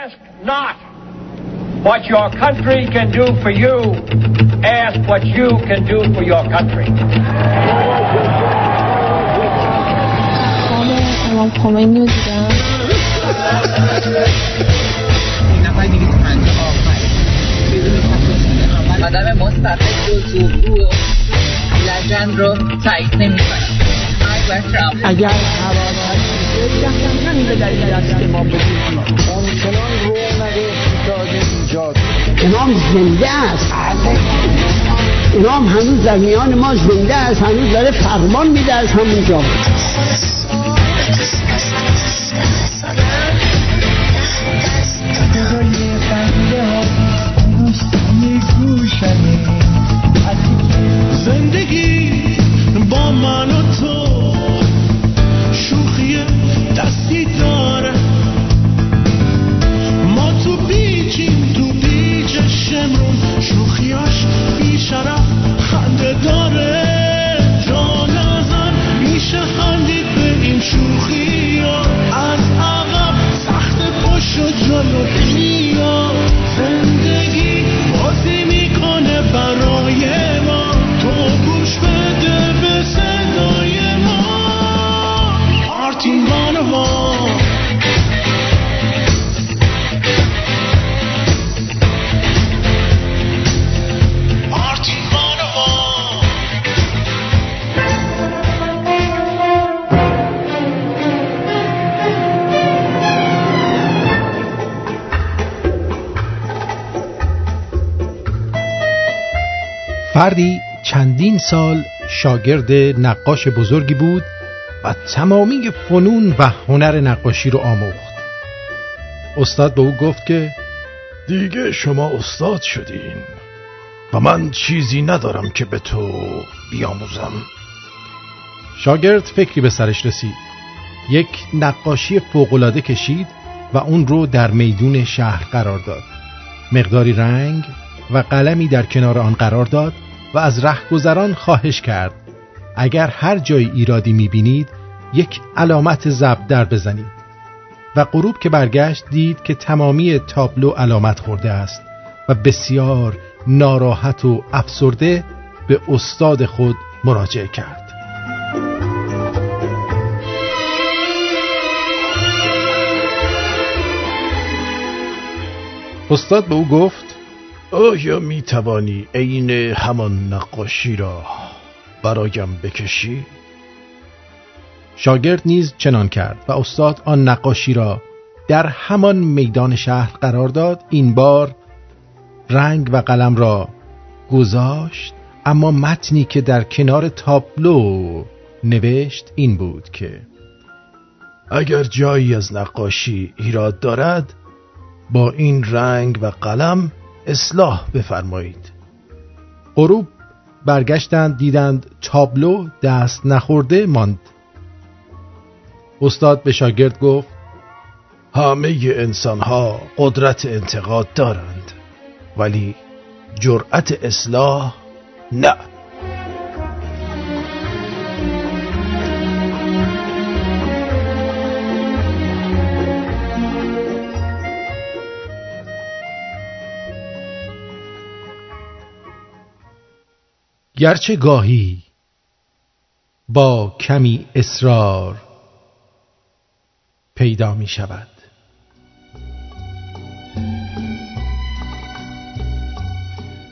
Ask not what your country can do for you. Ask what you can do for your country. امام خمینی رو دیدم این نفر دیگه تو پنجه آخر بدون تفاصیل اول آدم مستقل و زوگو و لجن رو تایید نمی کنم مرگ بر ترامپ اگر حرارت میشه امام زنده است. امام هنوز در میان ما زنده است. هنوز داره فرمان میده از همونجا. فردی چندین سال شاگرد نقاش بزرگی بود و تمامی فنون و هنر نقاشی رو آموخت. استاد به او گفت که دیگه شما استاد شدین و من چیزی ندارم که به تو بیاموزم. شاگرد فکری به سرش رسید. یک نقاشی فوقالعاده کشید و اون رو در میدون شهر قرار داد. مقداری رنگ و قلمی در کنار آن قرار داد و از رهگذران خواهش کرد. اگر هر جای ایرادی می‌بینید یک علامت ضبط در بزنید. و غروب که برگشت دید که تمامی تابلو علامت خورده است و بسیار ناراحت و افسرده به استاد خود مراجعه کرد. استاد به او گفت آیا می توانی عین همان نقاشی را برایم بکشی؟ شاگرد نیز چنان کرد و استاد آن نقاشی را در همان میدان شهر قرار داد این بار رنگ و قلم را گذاشت اما متنی که در کنار تابلو نوشت این بود که اگر جایی از نقاشی ایراد دارد با این رنگ و قلم اصلاح بفرمایید. غروب برگشتند دیدند تابلو دست نخورده ماند. استاد به شاگرد گفت همه انسان ها قدرت انتقاد دارند ولی جرأت اصلاح نه. گرچه گاهی با کمی اصرار پیدا می شود.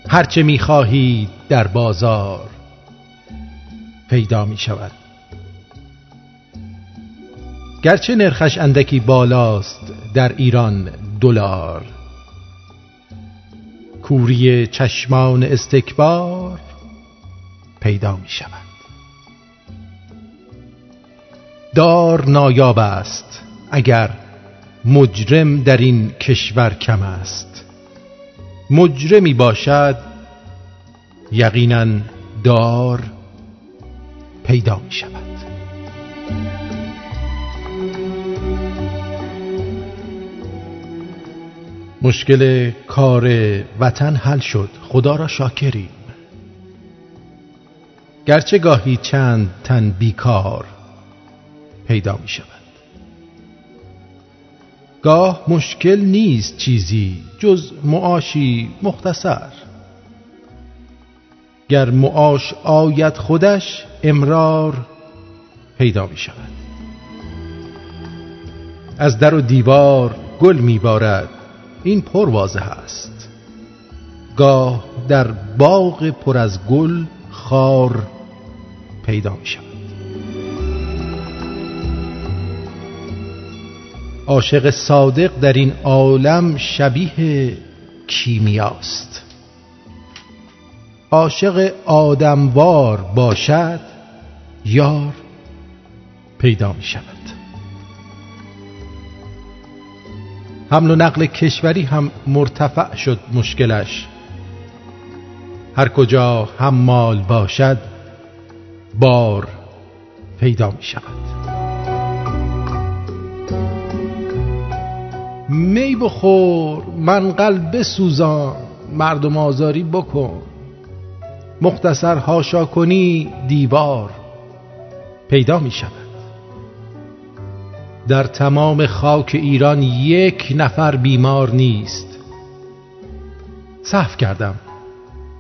هرچه می خواهید در بازار پیدا می شود. گرچه نرخش اندکی بالاست در ایران دلار کوری چشمان استکبار پیدا می شود. دار نایاب است اگر مجرم در این کشور کم است. مجرمی باشد یقینا دار پیدا می شود. مشکل کار وطن حل شد. خدا را شاکریم. گرچه گاهی چند تن بیکار پیدا می شود. گاه مشکل نیست چیزی جز معاشی مختصر. گر معاش آید خودش امرار پیدا می شود. از در و دیوار گل می بارد. این پر واضح است گاه در باغ پر از گل خار پیدا می شود. عاشق صادق در این عالم شبیه کیمیاست. عاشق آدموار باشد یار پیدا می شود. حمل و نقل کشوری هم مرتفع شد مشکلش. هر کجا حمال باشد بار پیدا می شود. می بخور من قلب سوزان مردم آزاری بکن. مختصر هاشا کنی دیوار پیدا می شود. در تمام خاک ایران یک نفر بیمار نیست. صحف کردم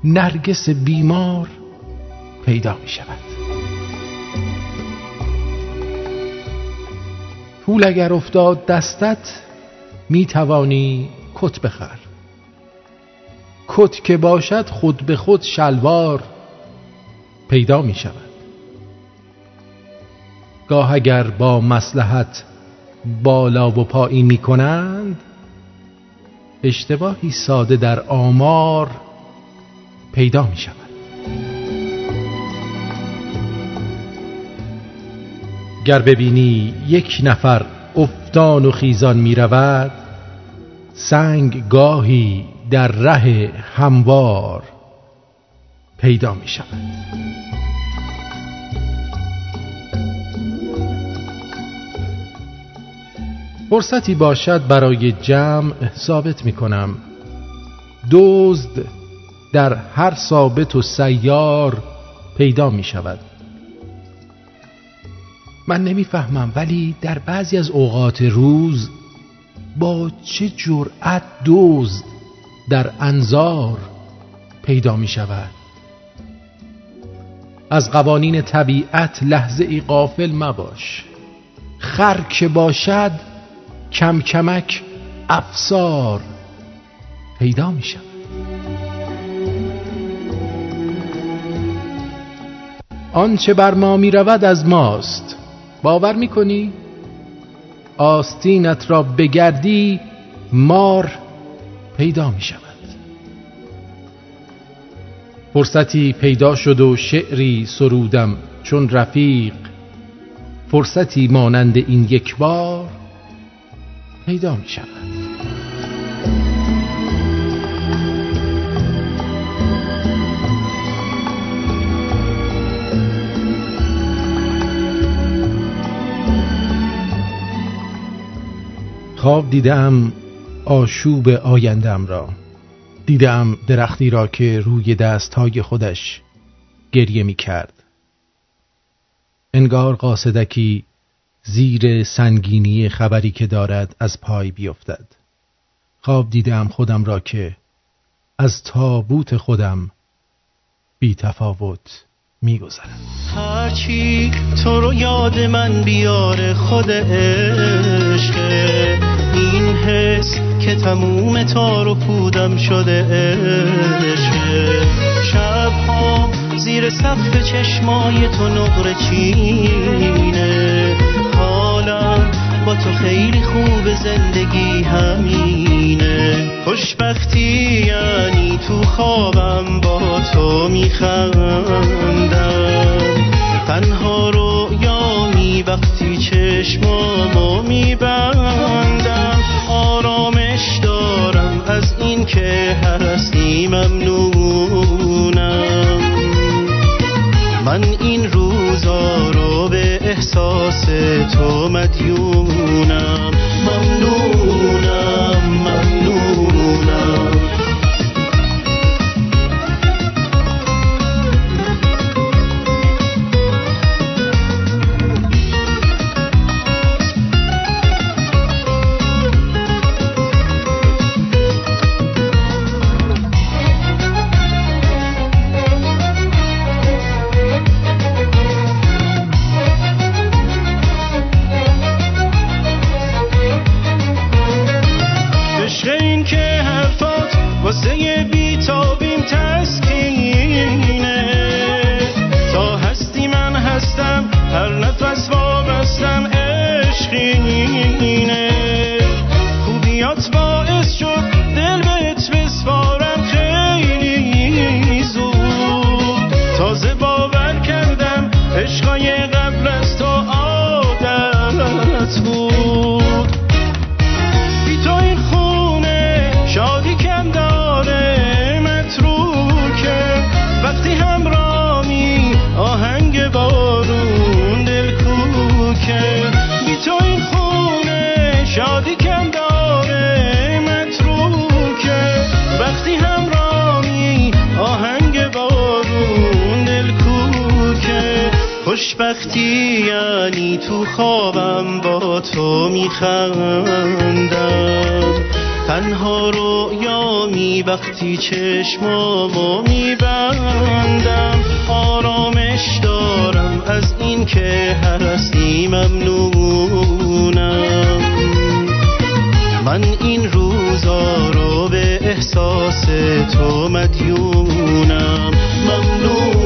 نرگس بیمار پیدا می شود. پول اگر افتاد دستت می توانی کت بخر. کت که باشد خود به خود شلوار پیدا می شود گاه اگر با مسلحت بالا و پایین می کنند اشتباهی ساده در آمار پیدا می شود گر ببینی یک نفر افتان و خیزان می رود سنگ گاهی در ره هموار پیدا می شود فرصتی باشد برای جمع ثابت می کنم دزد در هر ثابت و سیار پیدا می شود من نمی‌فهمم ولی در بعضی از اوقات روز با چه جرأت دزد در انظار پیدا می شود از قوانین طبیعت لحظه ای قافل مباش. خر که باشد کم کمک افسار پیدا می شود آنچه بر ما می رود از ماست. باور می کنی؟ آستینت را بگردی مار پیدا می شود فرصتی پیدا شد و شعری سرودم چون رفیق. فرصتی مانند این یک بار پیدا می شود خواب دیدم آشوب آیندم را. دیدم درختی را که روی دستهای خودش گریه می کرد انگار قاصدکی زیر سنگینی خبری که دارد از پای بیفتد. خواب دیدم خودم را که از تابوت خودم بی تفاوت میگذرم هرچی تو رو یاد من بیاره خود عشق این حس که تموم تار و پودم شده عشق. شبها زیر سقف چشمای تو نقره چینه. حالم با تو خیلی خوب زندگی همینه. خوشبختی یعنی تو خوابم با تو میخندم. تنها رو یامی وقتی چشمامو میبندم. که هستی ممنونم. من این روزا رو به احساس تو مدیونم. ممنونم ممنونم. تسکینه. تا هستی من هستم هر نفس وابستم عشقینه خوبیات باعث شد خوشبختی یعنی تو خوابم با تو میخندم. تنها می وقتی چشمامو میبندم. آرامش دارم از این که هستی ممنونم. من این روزا رو به احساس تو مدیونم. ممنونم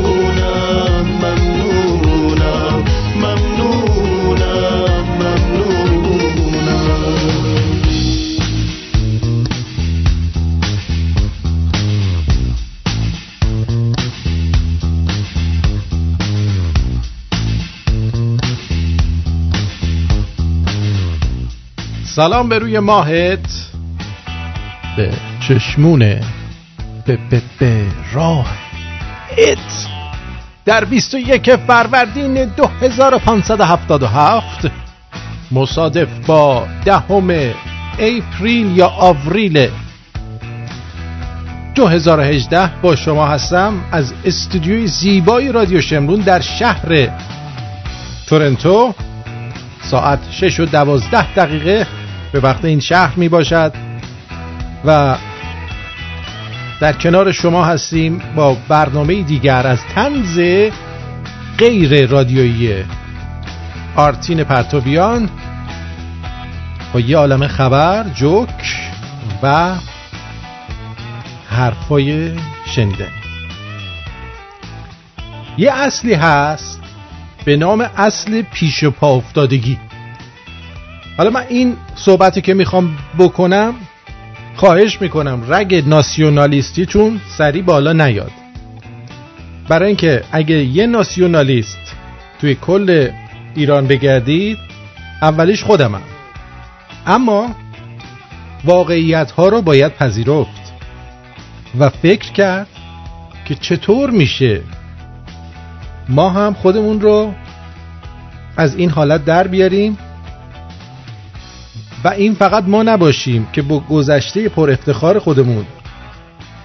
سلام به روی ماهت. به چشمونه به به به راه. ات در 21 فروردین 2577 مصادف با دهم اپریل یا آوریل 2018 با شما هستم از استودیوی زیبای رادیو شمرون در شهر تورنتو. ساعت 6 و 12 دقیقه به وقت این شهر می باشد و در کنار شما هستیم با برنامه دیگر از تنز غیر رادیویی آرتین پرتوبیان با یه عالم خبر جوک و حرفای شنیدنی یه اصلی هست به نام اصل پیش پا افتادگی. حالا من این صحبتی که می‌خوام بکنم خواهش می‌کنم رگ ناسیونالیستیتون سری بالا نیاد. برای اینکه اگه یه ناسیونالیست توی کل ایران بگردید اولیش خودمم. اما واقعیت ها رو باید پذیرفت و فکر کرد که چطور میشه ما هم خودمون رو از این حالت در بیاریم و این فقط ما نباشیم که با گذشته پر افتخار خودمون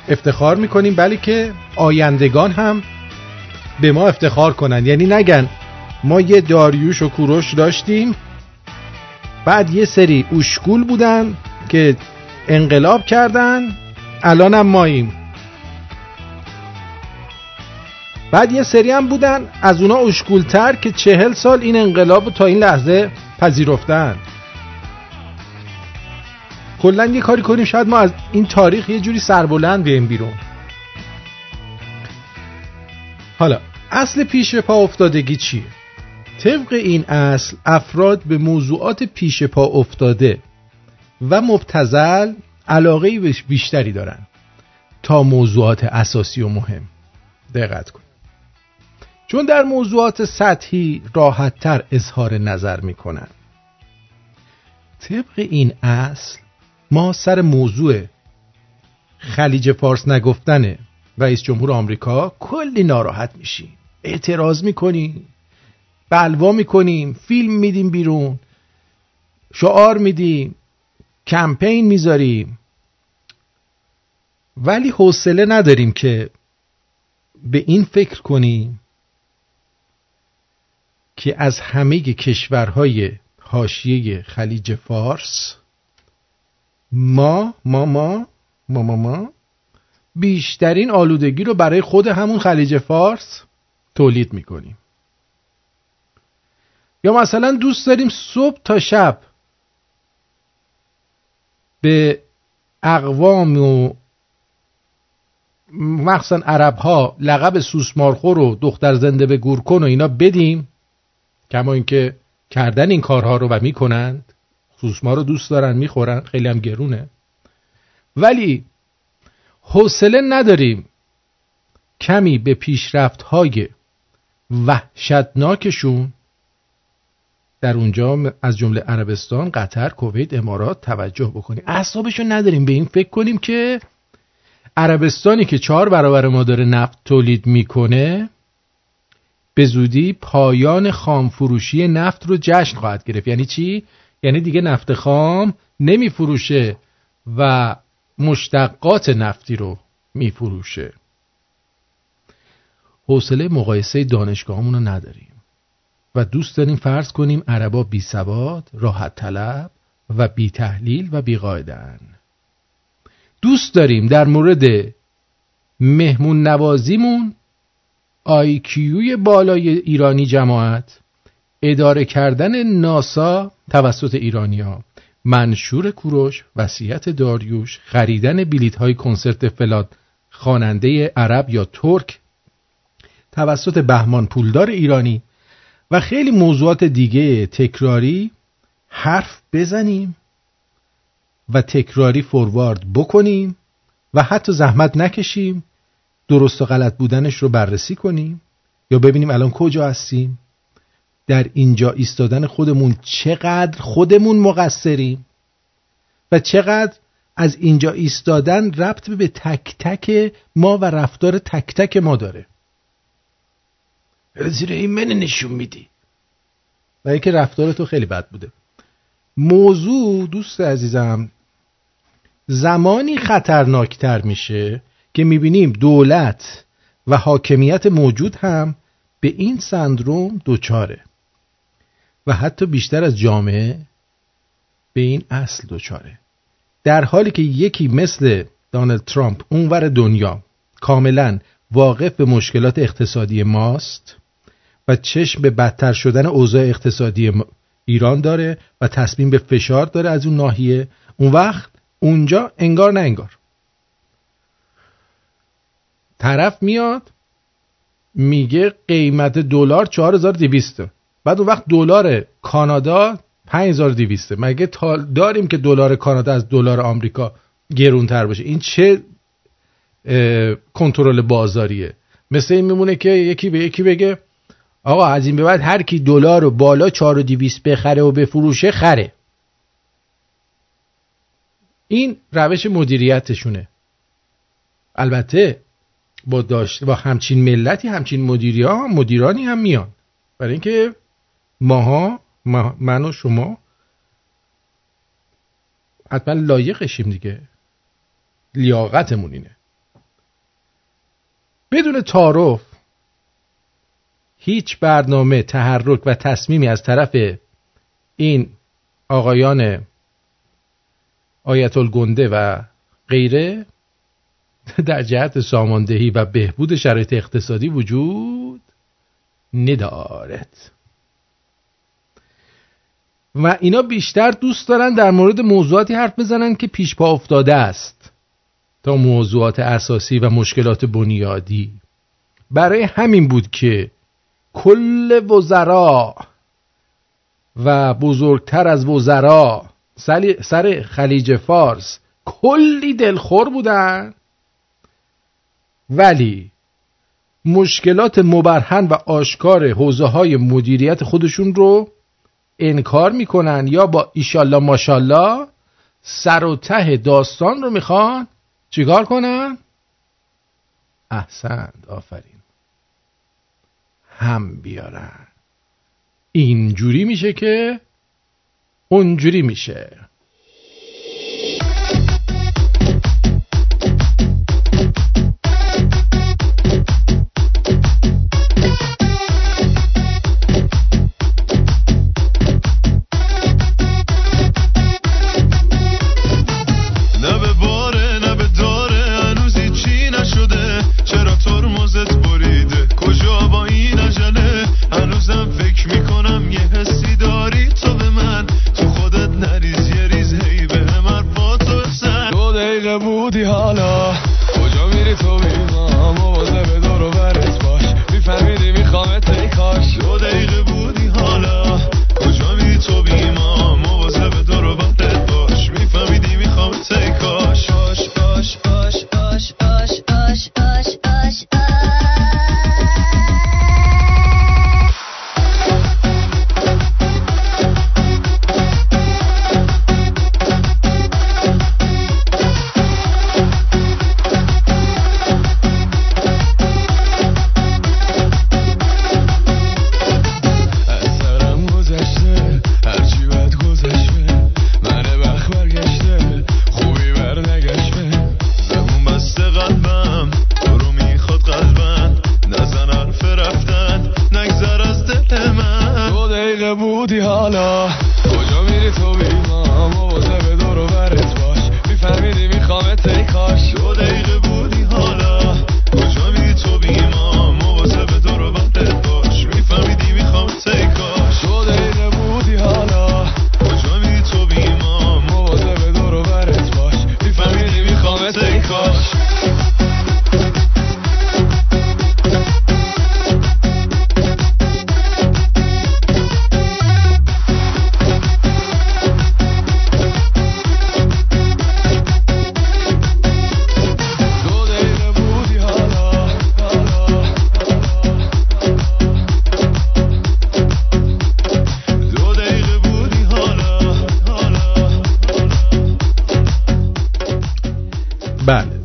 افتخار می‌کنیم بلکه آیندگان هم به ما افتخار کنن. یعنی نگن ما یه داریوش و کوروش داشتیم بعد یه سری اوشکول بودن که انقلاب کردن الانم ماییم. بعد یه سری هم بودن از اونا اشکولتر که چهل سال این انقلاب تا این لحظه پذیرفتن. کلا یه کاری کنیم شاید ما از این تاریخ یه جوری سربلند بیایم بیرون. حالا اصل پیش پا افتادگی چیه؟ طبق این اصل افراد به موضوعات پیش پا افتاده و مبتزل علاقه بیشتری دارن تا موضوعات اساسی و مهم. دقت کن. چون در موضوعات سطحی راحتتر اظهار نظر می‌کنن. طبق این اصل ما سر موضوع خلیج فارس نگفتن رئیس جمهور آمریکا کلی ناراحت میشیم. اعتراض می‌کنیم بلوا می‌کنیم فیلم میدیم بیرون شعار میدیم کمپین می‌ذاریم. ولی حوصله نداریم که به این فکر کنیم که از همه کشورهای حاشیه خلیج فارس ما ما ما ما ما ما. بیشترین آلودگی رو برای خود همون خلیج فارس تولید می‌کنیم. یا مثلا دوست داریم صبح تا شب به اقوام و مخصوصا عرب ها لقب سوسمارخور و دختر زنده به گور کن و اینا بدیم کما اینکه کردن این کارها رو و می‌کنند. سوسمار رو دوست دارن می‌خورن خیلی هم گرونه. ولی حوصله نداریم کمی به پیشرفت های وحشتناکشون در اونجا از جمله عربستان، قطر، کویت، امارات توجه بکنیم. اعصابشون نداریم. به این فکر کنیم که عربستانی که چهار برابر ما داره نفت تولید می‌کنه به زودی پایان خامفروشی نفت رو جشن خواهد گرفت. یعنی چی؟ یعنی دیگه نفت خام نمیفروشه و مشتقات نفتی رو میفروشه حوصله مقایسه دانشگاهمون رو نداریم و دوست داریم فرض کنیم عربا بی سواد، راحت طلب و بی تحلیل و بی قاعدن. دوست داریم در مورد مهمون نوازیمون آیکیوی بالای ایرانی جماعت اداره کردن ناسا توسط ایرانیا منشور کوروش وصیت داریوش خریدن بلیت های کنسرت فلاد خواننده عرب یا ترک توسط بهمان پولدار ایرانی و خیلی موضوعات دیگه تکراری حرف بزنیم و تکراری فوروارد بکنیم و حتی زحمت نکشیم درست و غلط بودنش رو بررسی کنیم یا ببینیم الان کجا هستیم. در اینجا ایستادن خودمون چقدر خودمون مقصریم و چقدر از اینجا ایستادن ربط به تک تک ما و رفتار تک تک ما داره. زیر این من نشون میدی. و اینکه رفتار تو خیلی بد بوده. موضوع دوست عزیزم زمانی خطرناکتر میشه که می‌بینیم دولت و حاکمیت موجود هم به این سندروم دوچاره. و حتی بیشتر از جامعه به این اصل دوچاره در حالی که یکی مثل دانالد ترامپ اونور دنیا کاملا واقف به مشکلات اقتصادی ماست و چشم به بدتر شدن اوضاع اقتصادی ایران داره و تصمیم به فشار داره از اون ناحیه اون وقت اونجا انگار نه انگار. طرف میاد میگه قیمت دلار 4200 بعد اون وقت دلار کانادا 5200 مگه داریم که دلار کانادا از دلار آمریکا گرونتر باشه؟ این چه کنترل بازاریه؟ مثل این میمونه که یکی به یکی بگه آقا از این به بعد هر کی دلار رو بالا 4200 بخره و بفروشه خره. این روش مدیریتشونه. البته با داشت با همچین ملتی همچین مدیریا مدیرانی هم میان. برای اینکه ماها من و شما حتما لایقشیم دیگه. لیاقتمون اینه. بدون تعارف هیچ برنامه تحرک و تصمیمی از طرف این آقایان آیت الگنده و غیره در جهت ساماندهی و بهبود شرایط اقتصادی وجود ندارد. و اینا بیشتر دوست دارن در مورد موضوعاتی حرف بزنن که پیش پا افتاده است. تا موضوعات اساسی و مشکلات بنیادی. برای همین بود که کل وزرا و بزرگتر از وزرا سر خلیج فارس کلی دلخور بودن. ولی مشکلات مبرهن و آشکار حوزه های مدیریت خودشون رو انکار می‌کنن یا با ایشالله ماشالله سر و ته داستان رو می‌خوان چیکار کنن؟ احسند آفرین. هم بیارن. اینجوری میشه که اونجوری میشه.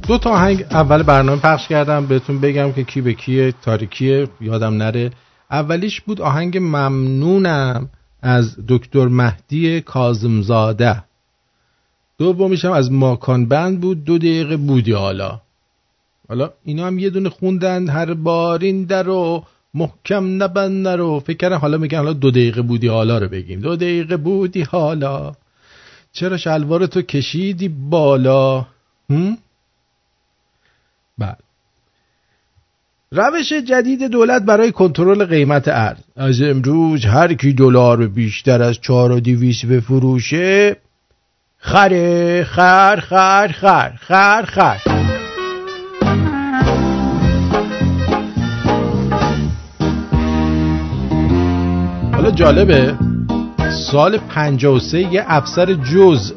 دو تا آهنگ اول برنامه پخش کردم. بهتون بگم که کی به کیه تاریکیه یادم نره. اولیش بود آهنگ ممنونم از دکتر مهدی کازمزاده دومیش هم از ماکان بند بود دو دقیقه بودی حالا. حالا اینا هم یه دونه خوندن هر بارین در رو محکم نبند رو. فکر حالا میگن حالا دو دقیقه بودی حالا رو بگیم. دو دقیقه بودی حالا. چرا شلوار تو کشیدی بالا؟ هم؟ بله. روش جدید دولت برای کنترل قیمت ارز. از امروز هر کی دلار بیشتر از 4 و 200 بفروشه خره خر خر خر خر خر. حالا جالبه سال 53 یه افسر جزء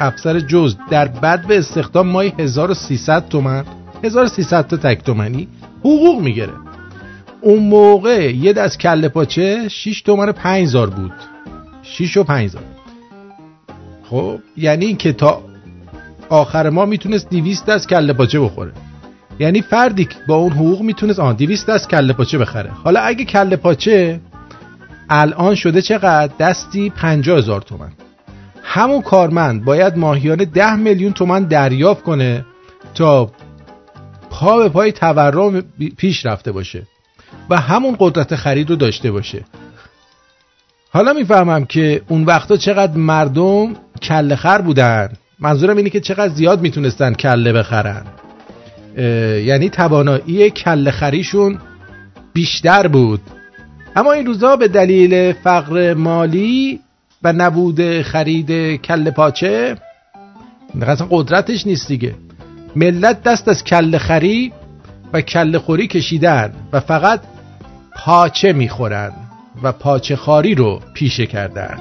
افسر جز در بد به استخدام مای 1300 تومن. 1300 تا تک تومنی حقوق می‌گیره. اون موقع یه دست کله پاچه 6 تومن 5000 بود. 6 و 5000 خب یعنی این که تا آخر ما می‌تونست 200 دست کله پاچه بخوره. یعنی فردی با اون حقوق می‌تونست آن 200 دست کله پاچه بخره. حالا اگه کله پاچه الان شده چقدر؟ دستی 50 هزار تومن. همون کارمند باید ماهیانه 10 میلیون تومن دریافت کنه تا پا به پای تورم پیش رفته باشه و همون قدرت خرید رو داشته باشه. حالا می‌فهمم که اون وقتا چقدر مردم کله خر بودن. منظورم اینه که چقدر زیاد می‌تونستن کله بخرن. یعنی توانایی کله خریشون بیشتر بود. اما این روزا به دلیل فقر مالی و نبود خرید کله پاچه اصلا قدرتش نیست دیگه. ملت دست از کله خری و کله خوری کشیدن و فقط پاچه می‌خورن و پاچه خاری رو پیشه کردن.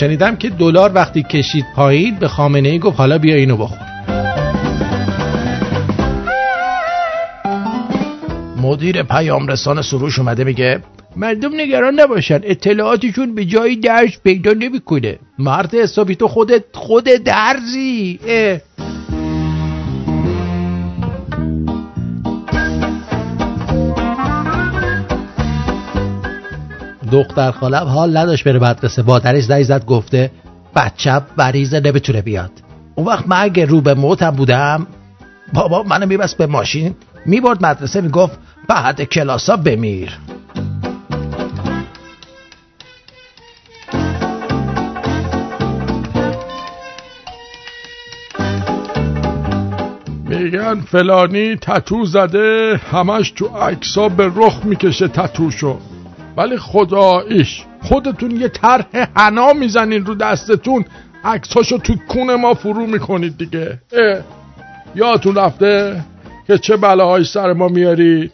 شنیدم که دلار وقتی کشید پایین به خامنه ای گفت حالا بیا اینو بخور. مدیر پیام رسان سروش اومده میگه مردم نگران نباشن اطلاعاتشون به جایی درش پیدا نمی‌کنه. مرد حسابی تو خودت خود درزی. اه. دختر خالم حال نداشت بره مدرسه. مادرش زنگ زد گفته بچم مریضه نمی‌تونه بیاد. اون وقت من اگه رو به موتم بودم بابا منو میبست به ماشین می‌برد مدرسه می‌گفت بعد کلاسا بمیر. میگن فلانی تتو زده همش تو عکسا به رخ می‌کشه تتوشو. ولی خداییش خودتون یه طرح حنا می‌زنین رو دستتون. عکساشو تو کون ما فرو می‌کنید دیگه. یادتون رفته که چه بلاهای سر ما میارید؟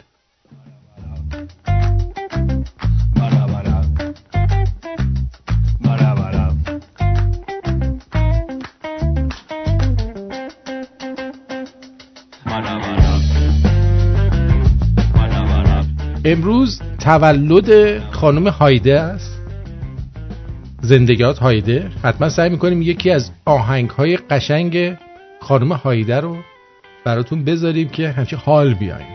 امروز تولد خانم هایده است. زندگیات هایده. حتما سعی می‌کنیم یکی از آهنگ های قشنگ خانم هایده رو براتون بذاریم که همچه حال بیایم.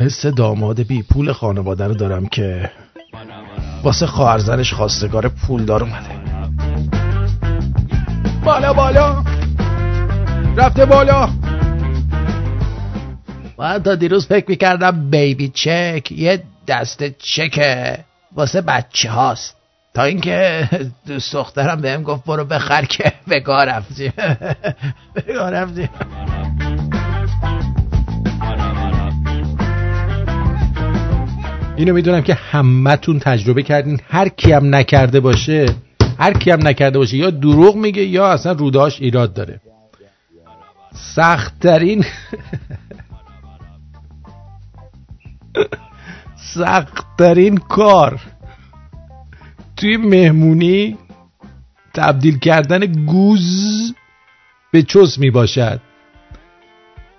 حس داماد بی پول خانواده رو دارم که واسه خواهرزنش خواستگار پولدار اومده. بالا بالا. رفته بالا. من تا دیروز فکر می‌کردم بیبی چک یه دست چکه واسه بچه هاست. تا اینکه دوست دخترم بهم گفت برو بخر که بگاه رفتی بگاه اینو می‌دونم که همتون تجربه کردین. هر کی هم نکرده باشه هر کی هم نکرده باشه یا دروغ میگه یا اصلا روداش ایراد داره. سختترین سختترین کار توی مهمونی تبدیل کردن گوز به چس می باشد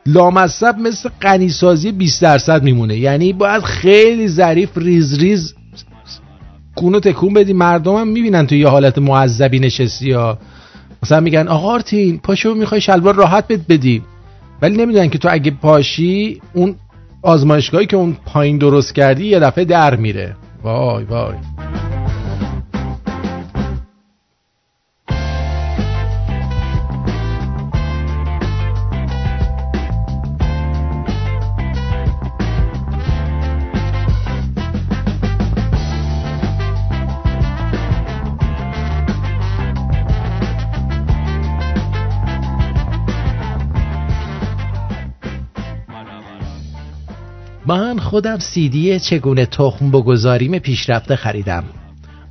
لامصب مثل غنی‌سازی 20 درصد میمونه. یعنی باید خیلی ظریف ریز ریز کونو تکون بدی. مردم هم می‌بینن تو یه حالت معذبی نشستی یا مثلا میگن آقا آرتین پاشو می‌خوای شلوار راحت بهت بدیم. ولی نمی‌دونن که تو اگه پاشی اون آزمایشگاهی که اون پایین درست کردی یه دفعه در میره. وای وای. من خودم سیدی چگونه تخم بگذاریم پیشرفته خریدم.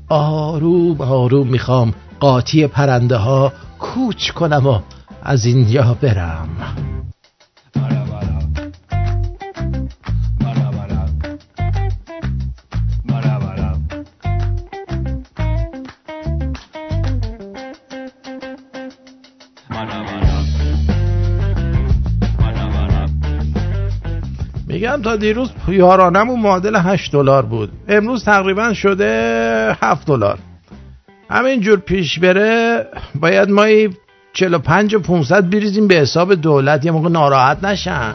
آروم آروم می‌خوام قاطی پرنده ها کوچ کنم و از اینجا برم. میگم تا دیروز یارانمون معادل 8 دلار بود. امروز تقریبا شده 7 دلار. همینجور پیش بره باید ما 45 و 500 بریزیم به حساب دولت یه موقع ناراحت نشن.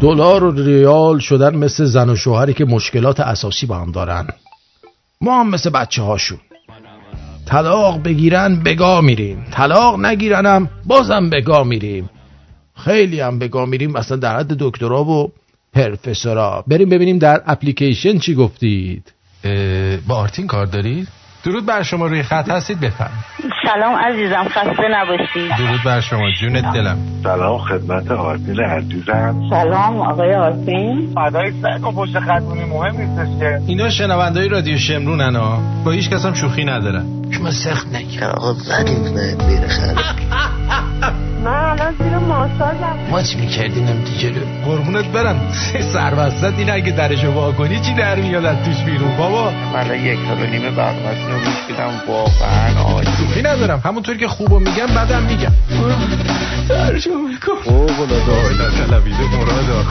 دلار و ریال شدن مثل زن و شوهری که مشکلات اساسی با هم دارن. ما هم مثل بچه هاشون طلاق بگیرن بگاه میریم. طلاق نگیرنم بازم بگاه میریم. خیلی هم بگاه میریم اصلا در حد دکترا و پرفسورا بریم ببینیم در اپلیکیشن چی گفتید. با آرتین کار دارید؟ درود بر شما روی خط هستید؟ بفهم سلام عزیزم خسته نباشید درود بر شما جونت دلم. سلام خدمت آرتین عزیزم. سلام آقای آرتین. فدای سگ و پشت خطونی مهم نیستش که. اینا شنوندهای رادیو شمرونن ها. با هیچ کس هم شوخی ندارن. شما سخت نگیر. آقا ظریف نه میره خرد من الان زیر ماساژم. ما چی می‌کردیم؟ هم جلو قربونت برم. سربستت این اگه درشو وا کنی چی در میاد از توش بیرون بابا؟ من یک سال و نیمه برنامه‌تون رو گوش میدم واقعا عالی. ندارم. همونطور که خوبو میگم بعدم میگم. ترجمه کن او بلا تلویزه مرادا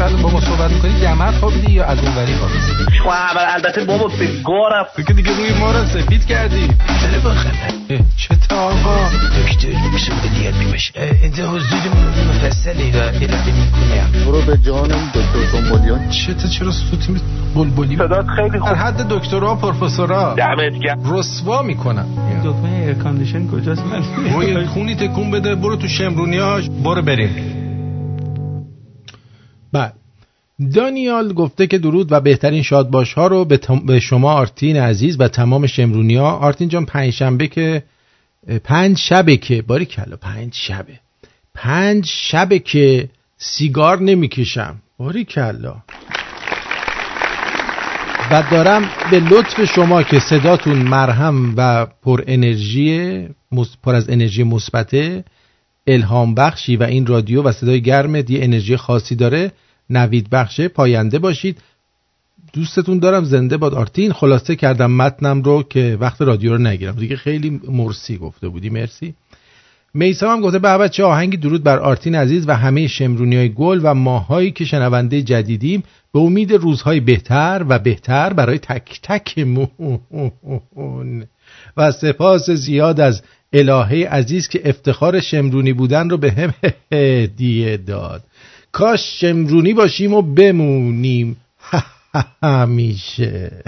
بعد با ما صحبت می‌کنی جمعت خوابیدی یا از اونوری خوابیدی خب البته بابا به گارم تو که دیگه روی ما رو سفید کردی. داره با خبر. چه تا آقا. دکتر میشه دیگه می‌باشه اینجا حضور مفصلی را ارائه می‌کنم برو به جانم دکتر دنبالیان. چه تا چرا مثل بلبلی صدات خیلی خوب. حد دکترا پروفسورا. دمت گرم. رسوا می‌کنم. دکمه air condition کجاست؟ من روی خونی تکون بده برو تو شمرونیاش. برو بریم. بعد دانیال گفته که درود و بهترین شادباش ها رو به, شما آرتین عزیز و تمام شمرونی ها آرتین جان پنج شنبه که پنج شبه که باری کلا پنج شبه. پنج شبه که سیگار نمی‌کشم. باری کلا. و دارم به لطف شما که صداتون مرهم و پر انرژی پر از انرژی مثبته الهام بخشی و این رادیو و صدای گرمت یه انرژی خاصی داره. نوید بخشه پاینده باشید. دوستتون دارم زنده باد. آرتین خلاصه کردم متنم رو که وقت رادیو رو نگیرم. دیگه خیلی مرسی گفته بودی مرسی. میسا هم گفته به بچه آهنگی درود بر آرتین عزیز و همه شمرونی های گل و ماهایی که شنونده جدیدیم. به امید روزهای بهتر و بهتر برای تک تکمون. و سپاس زیاد از الهه عزیز که افتخار شمرونی بودن رو به هم هدیه داد. کاش شمرونی باشیم و بمونیم. همیشه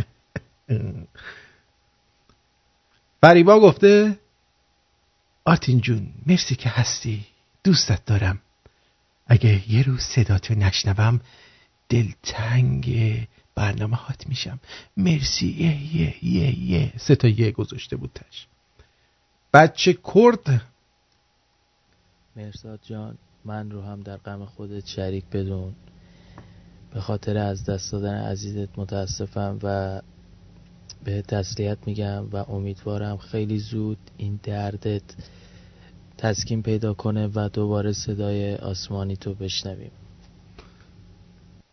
فریبا گفته آرتین جون مرسی که هستی. دوستت دارم. اگه یه روز صداتو نشنوم دلتنگ برنامه هات میشم. مرسی. یه یه یه یه. سه تا یه گذاشته بود تش بچه کرد. مرساد جان. من رو هم در غم خودت شریک بدون. به خاطر از دست دادن عزیزت متاسفم و به تسلیت میگم و امیدوارم خیلی زود این دردت تسکین پیدا کنه و دوباره صدای آسمانی تو بشنویم.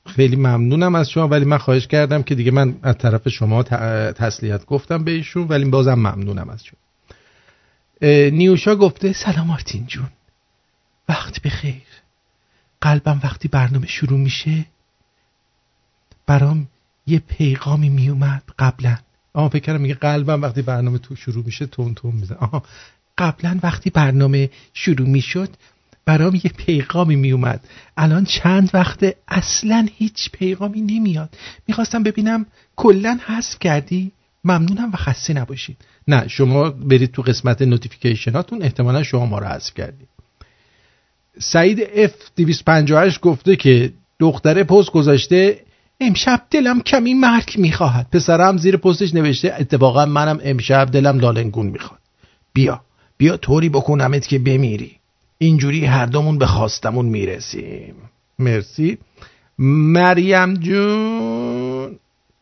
خیلی ممنونم از شما ولی من خواهش کردم که دیگه من از طرف شما تسلیت گفتم به ایشون ولی بازم ممنونم از شما. نیوشا گفته سلام آرتین جون. وقت بخیر. قلبم وقتی برنامه شروع میشه برام یه پیغامی میومد قبلا. آها فکر میگه قلبم وقتی برنامه تو شروع میشه تون تون میزن آها قبلا وقتی برنامه شروع می‌شد برام یه پیغامی میومد. الان چند وقته اصلا هیچ پیغامی نمیاد. می‌خواستم ببینم کلا حذف کردی؟ ممنونم و خسته نباشید. نه شما برید تو قسمت notification اتون احتمالا شما ما رو حذف کردید سعید F 258 گفته که دختره پست گذاشته امشب دلم کمی مرگ می‌خواهد. پسرم زیر پستش نوشته اتفاقا منم امشب دلم لالنگون می‌خواد. بیا بیا طوری بکنمت که بمیری. اینجوری هر دومون به خواستمون می‌رسیم. مرسی. مریم جون.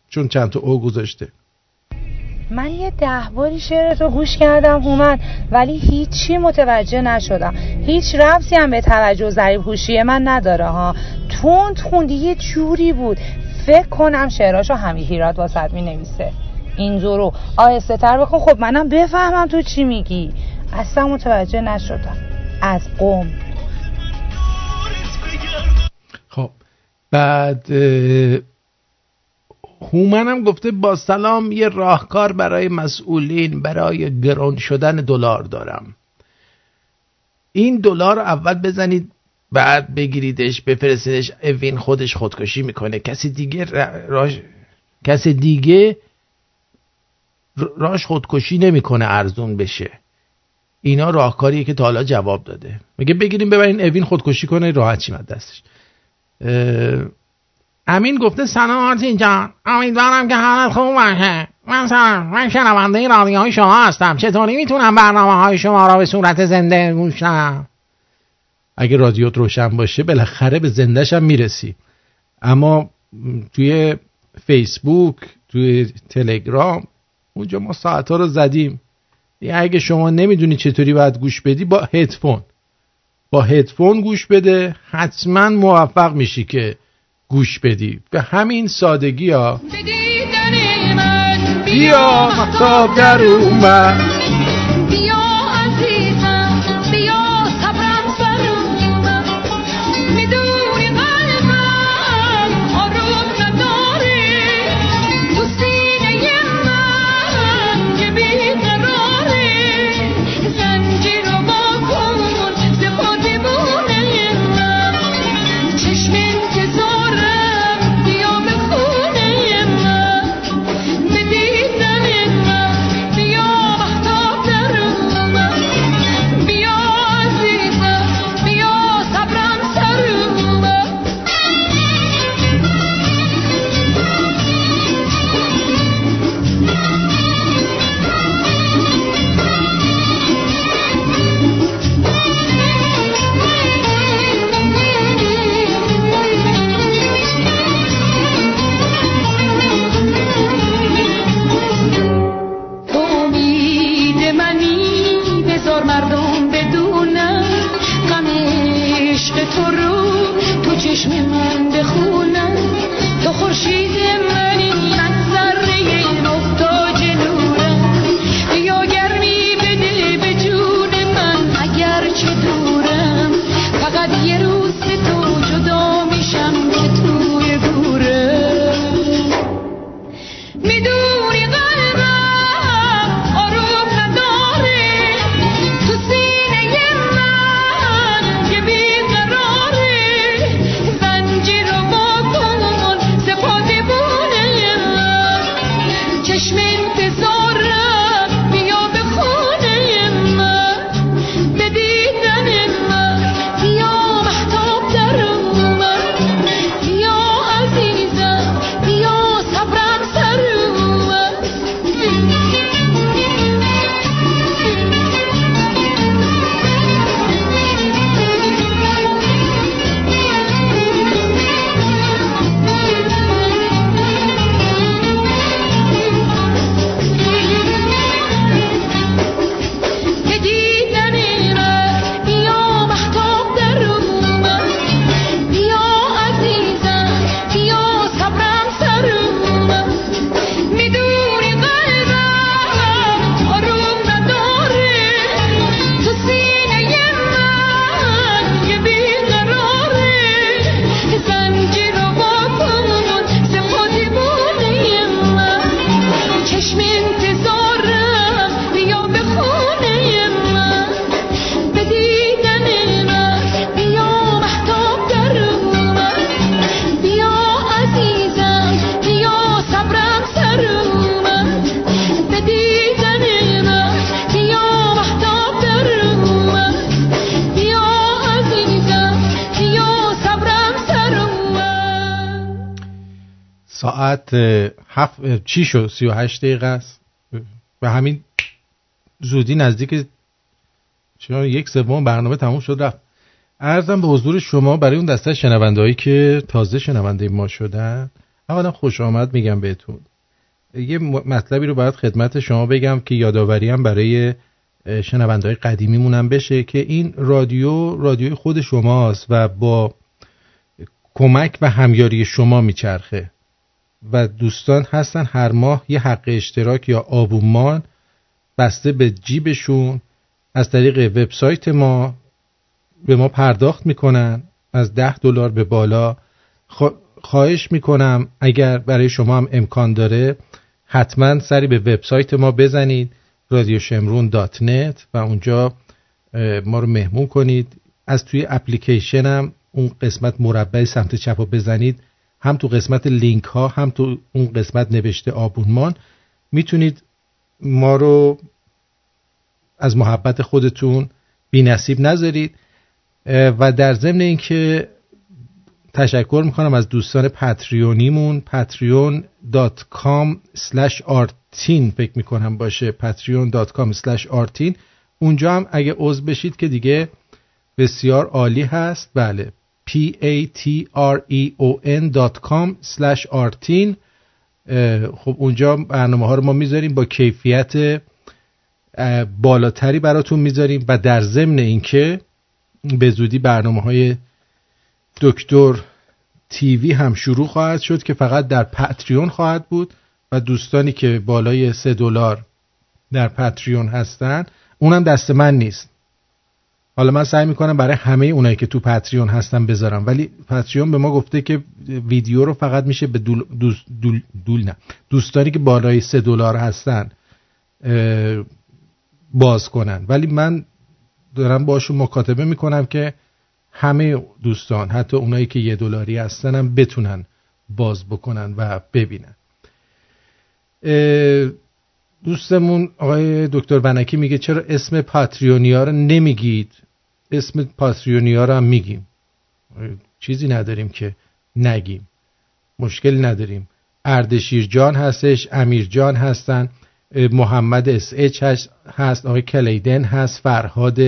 چون چند تا او گذاشته. من یه ده باری شعرت رو گوش کردم هومن ولی هیچی متوجه نشدم. هیچ رفتی هم به توجه ضریب هوشی من نداره ها. تون خوندی یه جوری بود. فکر کنم شعراشو همی هیرات واسط می نویسه اینجورو آهسته تر بکن. خب منم بفهمم تو چی میگی. اصلا متوجه نشدم. از قوم. خب بعد هومنم گفته با سلام یه راهکار برای مسئولین برای گران شدن دلار دارم. این دلار اول بزنید بعد بگیریدش بفرستیدش. اوین خودش خودکشی می‌کنه. کسی دیگه راش کسی دیگه راش خودکشی نمی‌کنه ارزون بشه. اینا راهکاریه که تا حالا جواب داده. میگه بگیریم ببرین اوین خودکشی کنه راحت چی دستش. امین گفته سلام آرتین جان. امیدوارم که حالت خوب باشه. من سلام من شنونده رادیو های شما هستم. چطوری می‌تونم برنامه های شما را به صورت زنده گوش اگه رادیوت روشن باشه بالاخره به زندهش هم می‌رسی. اما توی فیسبوک توی تلگرام اونجا ما ساعت ها رو زدیم. اگه شما نمی‌دونی چطوری باید گوش بدی با هدفون. با هدفون گوش بده حتما موفق میشی که گوش بدی. به همین سادگی ها. بیا مختاب در اومد. چی شد؟ سی و هشت دقیقه است. به همین زودی نزدیک چرا یک سوم برنامه تموم شد رفت. ارزم به حضور شما برای اون دسته شنوندهایی که تازه شنونده ما شدن اولا خوش آمد میگم بهتون. یه مطلبی رو باید خدمت شما بگم که یادآوری هم برای شنونده های قدیمیمونم بشه که این رادیو رادیوی خود شماست و با کمک و همیاری شما میچرخه. و دوستان هستن هر ماه یه حق اشتراک یا آبونمان بسته به جیبشون. از طریق وبسایت ما به ما پرداخت می‌کنن. از ده دلار به بالا. خوا- خواهش می‌کنم اگر برای شما هم امکان داره حتما سری به وبسایت ما بزنید رادیو شمرون دات نت و اونجا ما رو مهمون کنید. از توی اپلیکیشن هم اون قسمت مربع سمت چپ بزنید. هم تو قسمت لینک ها هم تو اون قسمت نوشته آبونمان می‌تونید ما رو از محبت خودتون بی نصیب نذارید و در ضمن اینکه تشکر می‌کنم از دوستان پتریونیمون patreon.com slash artin فکر می‌کنم باشه patreon.com slash artin. اونجا هم اگه عضو بشید که دیگه بسیار عالی هست. بله. P a t r o n dot com slash artin. خب اونجا برنامه ها رو ما می‌ذاریم با کیفیت بالاتری براتون می‌ذاریم و در ضمن اینکه به زودی برنامه های دکتر تیوی هم شروع خواهد شد که فقط در پتریون خواهد بود و دوستانی که بالای سه دلار در پتریون هستن اونم دست من نیست. حالا من سعی می‌کنم برای همه اونایی که تو پتریون هستن بذارم ولی پتریون به ما گفته که ویدیو رو فقط میشه به دول, دول, دول نه دوستانی که بالای سه دلار هستن باز کنن. ولی من دارم باشون مکاتبه می‌کنم که همه دوستان حتی اونایی که یه دلاری هستن هم بتونن باز بکنن و ببینن. دوستمون آقای دکتر ونکی میگه چرا اسم Patreon یا رو نمیگید؟ اسم Patreon یا رو هم میگیم. چیزی نداریم که نگیم. مشکل نداریم. اردشیر جان هستش امیر جان هستن محمد SH هست آقای کلیدن هست فرهاد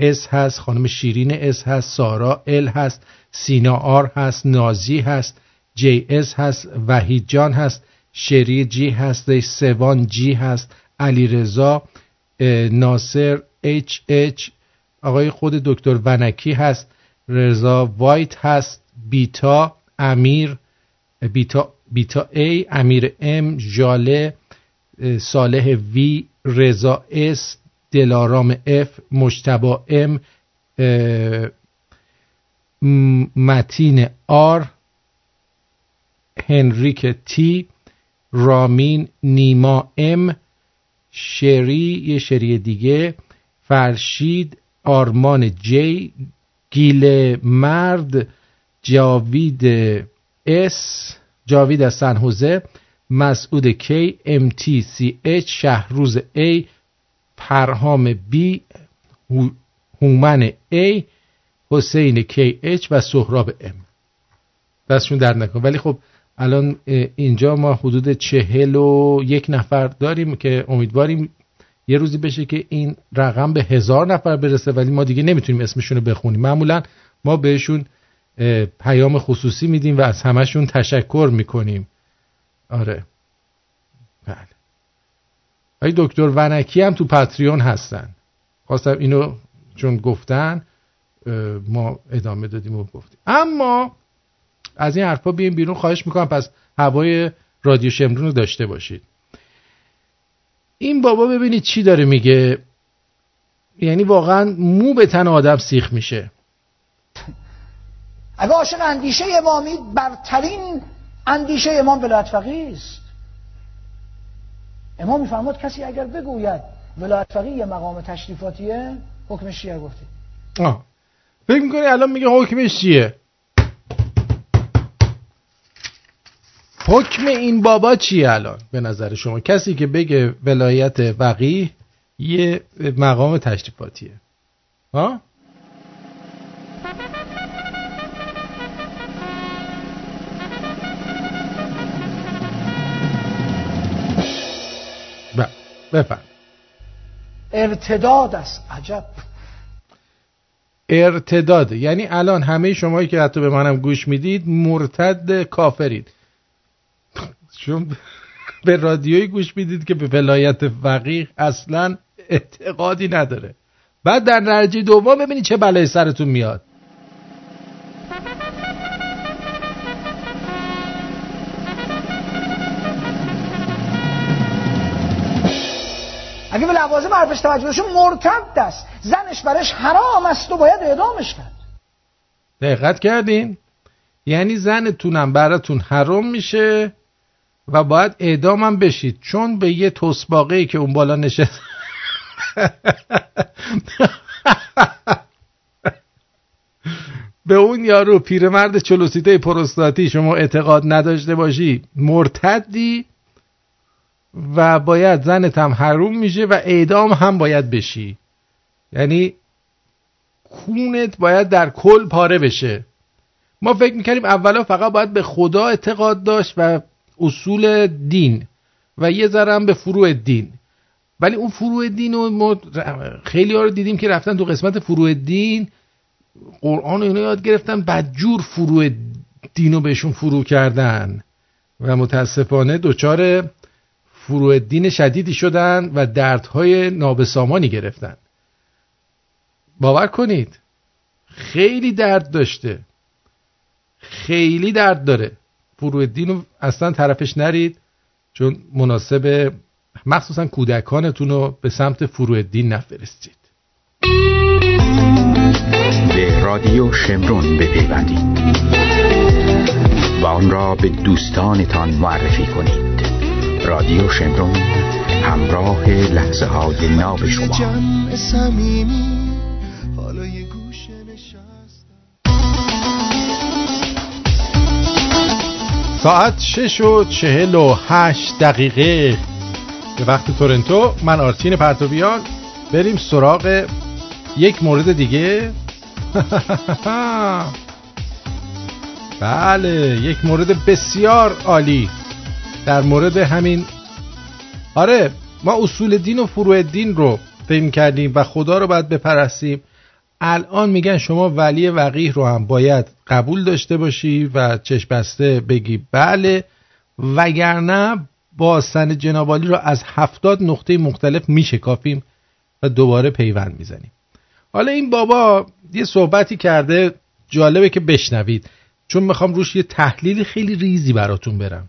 S هست خانم شیرین S هست سارا L هست سینا R هست نازی هست GS هست وحید جان هست شری G هست سوان جی هست علی رضا ناصر HH آقای خود دکتر ونکی هست رضا وایت هست بیتا امیر بیتا بیتا A امیر M ژاله صالح V رضا S دلارام F مجتبی M متین R هنریک T رامین نیما M شری یه شری دیگه فرشید آرمان G گیل مرد جاوید S جاوید از سن‌حوزه مسعود KM TCH شهروز A پرهام B هومن ای حسین کی اچ و سهراب ام دستشون در نکن ولی خب الان اینجا ما حدود چهل و یک نفر داریم که امیدواریم یه روزی بشه که این رقم به هزار نفر برسه ولی ما دیگه نمی‌تونیم اسمشون رو بخونیم. معمولا ما بهشون پیام خصوصی میدیم و از همشون تشکر می‌کنیم. آره. بله. ای دکتر ونکی هم تو پاتریون هستن. خواستم اینو چون گفتن ما ادامه دادیم و گفتیم. اما از این حرفا بیایم بیرون خواهش می‌کنم پس هوای رادیو شمرون رو داشته باشید. این بابا ببینید چی داره میگه. یعنی واقعا مو به تن آدم سیخ میشه. اگه عاشق اندیشه امامی برترین اندیشه امام ولایت فقیه است. امام میفرماد کسی اگر بگوید ولایت فقیه یه مقام تشریفاتیه حکمش چیه؟ گفتی آه. فکر می‌کنی الان میگه حکمش چیه؟ حکم این بابا چیه الان به نظر شما؟ کسی که بگه ولایت فقیه یه مقام تشریفاتیه. ها؟ بفهم ارتداد است عجب. ارتداد. یعنی الان همه شمایی که حتی به منم گوش می‌دید مرتد کافرید. چون به رادیوی گوش می‌دید که به ولایت فقیه اصلا اعتقادی نداره. بعد در درجه دوم ببینید چه بلای سرتون میاد. اگه به لوازم حرفش توجه بشه مرتد است زنش برش حرام است و باید اعدامش کرد دقت کردین؟ یعنی زنتونم براتون حرام میشه و باید اعدامم بشید. چون به یه توسباقه که اون بالا نشست به اون یارو پیرمرد چلوسیته پروستاتی شما اعتقاد نداشته باشی مرتدی و باید زنت هم حروم میشه و اعدام هم باید بشی. یعنی خونت باید در کل پاره بشه. ما فکر می‌کردیم اولا فقط باید به خدا اعتقاد داشت و اصول دین و یه ذره هم به فروع دین. ولی اون فروع دین رو ما خیلی ها رو دیدیم که رفتن تو قسمت فروع دین قرآن رو یاد گرفتن بدجور فروع دین رو بهشون فرو کردن و متاسفانه دوچار فروع دین شدیدی شدن و دردهای نابسامانی گرفتن. باور کنید خیلی درد داشته. خیلی درد داره. فروع دین رو اصلا طرفش نرید چون مناسب مخصوصا کودکانتون رو به سمت فروالدین نفرستید. به رادیو شمرون بپیوندید. و آن را به دوستانتان معرفی کنید. رادیو شمرون همراه لحظه های ناب شما. ساعت شش و چهل و هشت دقیقه. به وقت تورنتو من آرتین پرتویان بریم سراغ یک مورد دیگه. بله یک مورد بسیار عالی. در مورد همین. آره ما اصول دین و فروع دین رو فهم کردیم و خدا رو باید بپرستیم. الان میگن شما ولی وقیه رو هم باید قبول داشته باشی و چشم بسته بگی بله وگرنه با سن جنابالی رو از هفتاد نقطه مختلف میشکافیم و دوباره پیوند می‌زنیم. حالا این بابا یه صحبتی کرده جالبه که بشنوید. چون می‌خوام روش یه تحلیل خیلی ریزی براتون برم.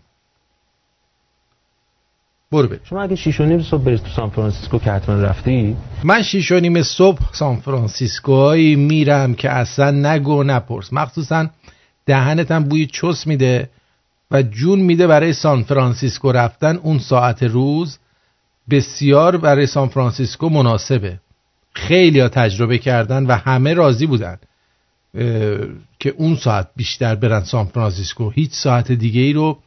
برو بریم. شما اگه شیش و نیم صبح برید تو سان فرانسیسکو که حتما رفتی؟ من شیش و نیم صبح سان فرانسیسکوهایی میرم که اصلا نگو نپرس. مخصوصا دهنتم بوی چس میده و جون میده برای سان فرانسیسکو رفتن اون ساعت روز بسیار برای سان فرانسیسکو مناسبه. خیلی ها تجربه کردن و همه راضی بودن که اون ساعت بیشتر برن سان فرانسیسکو. هیچ ساعت دیگه ای رو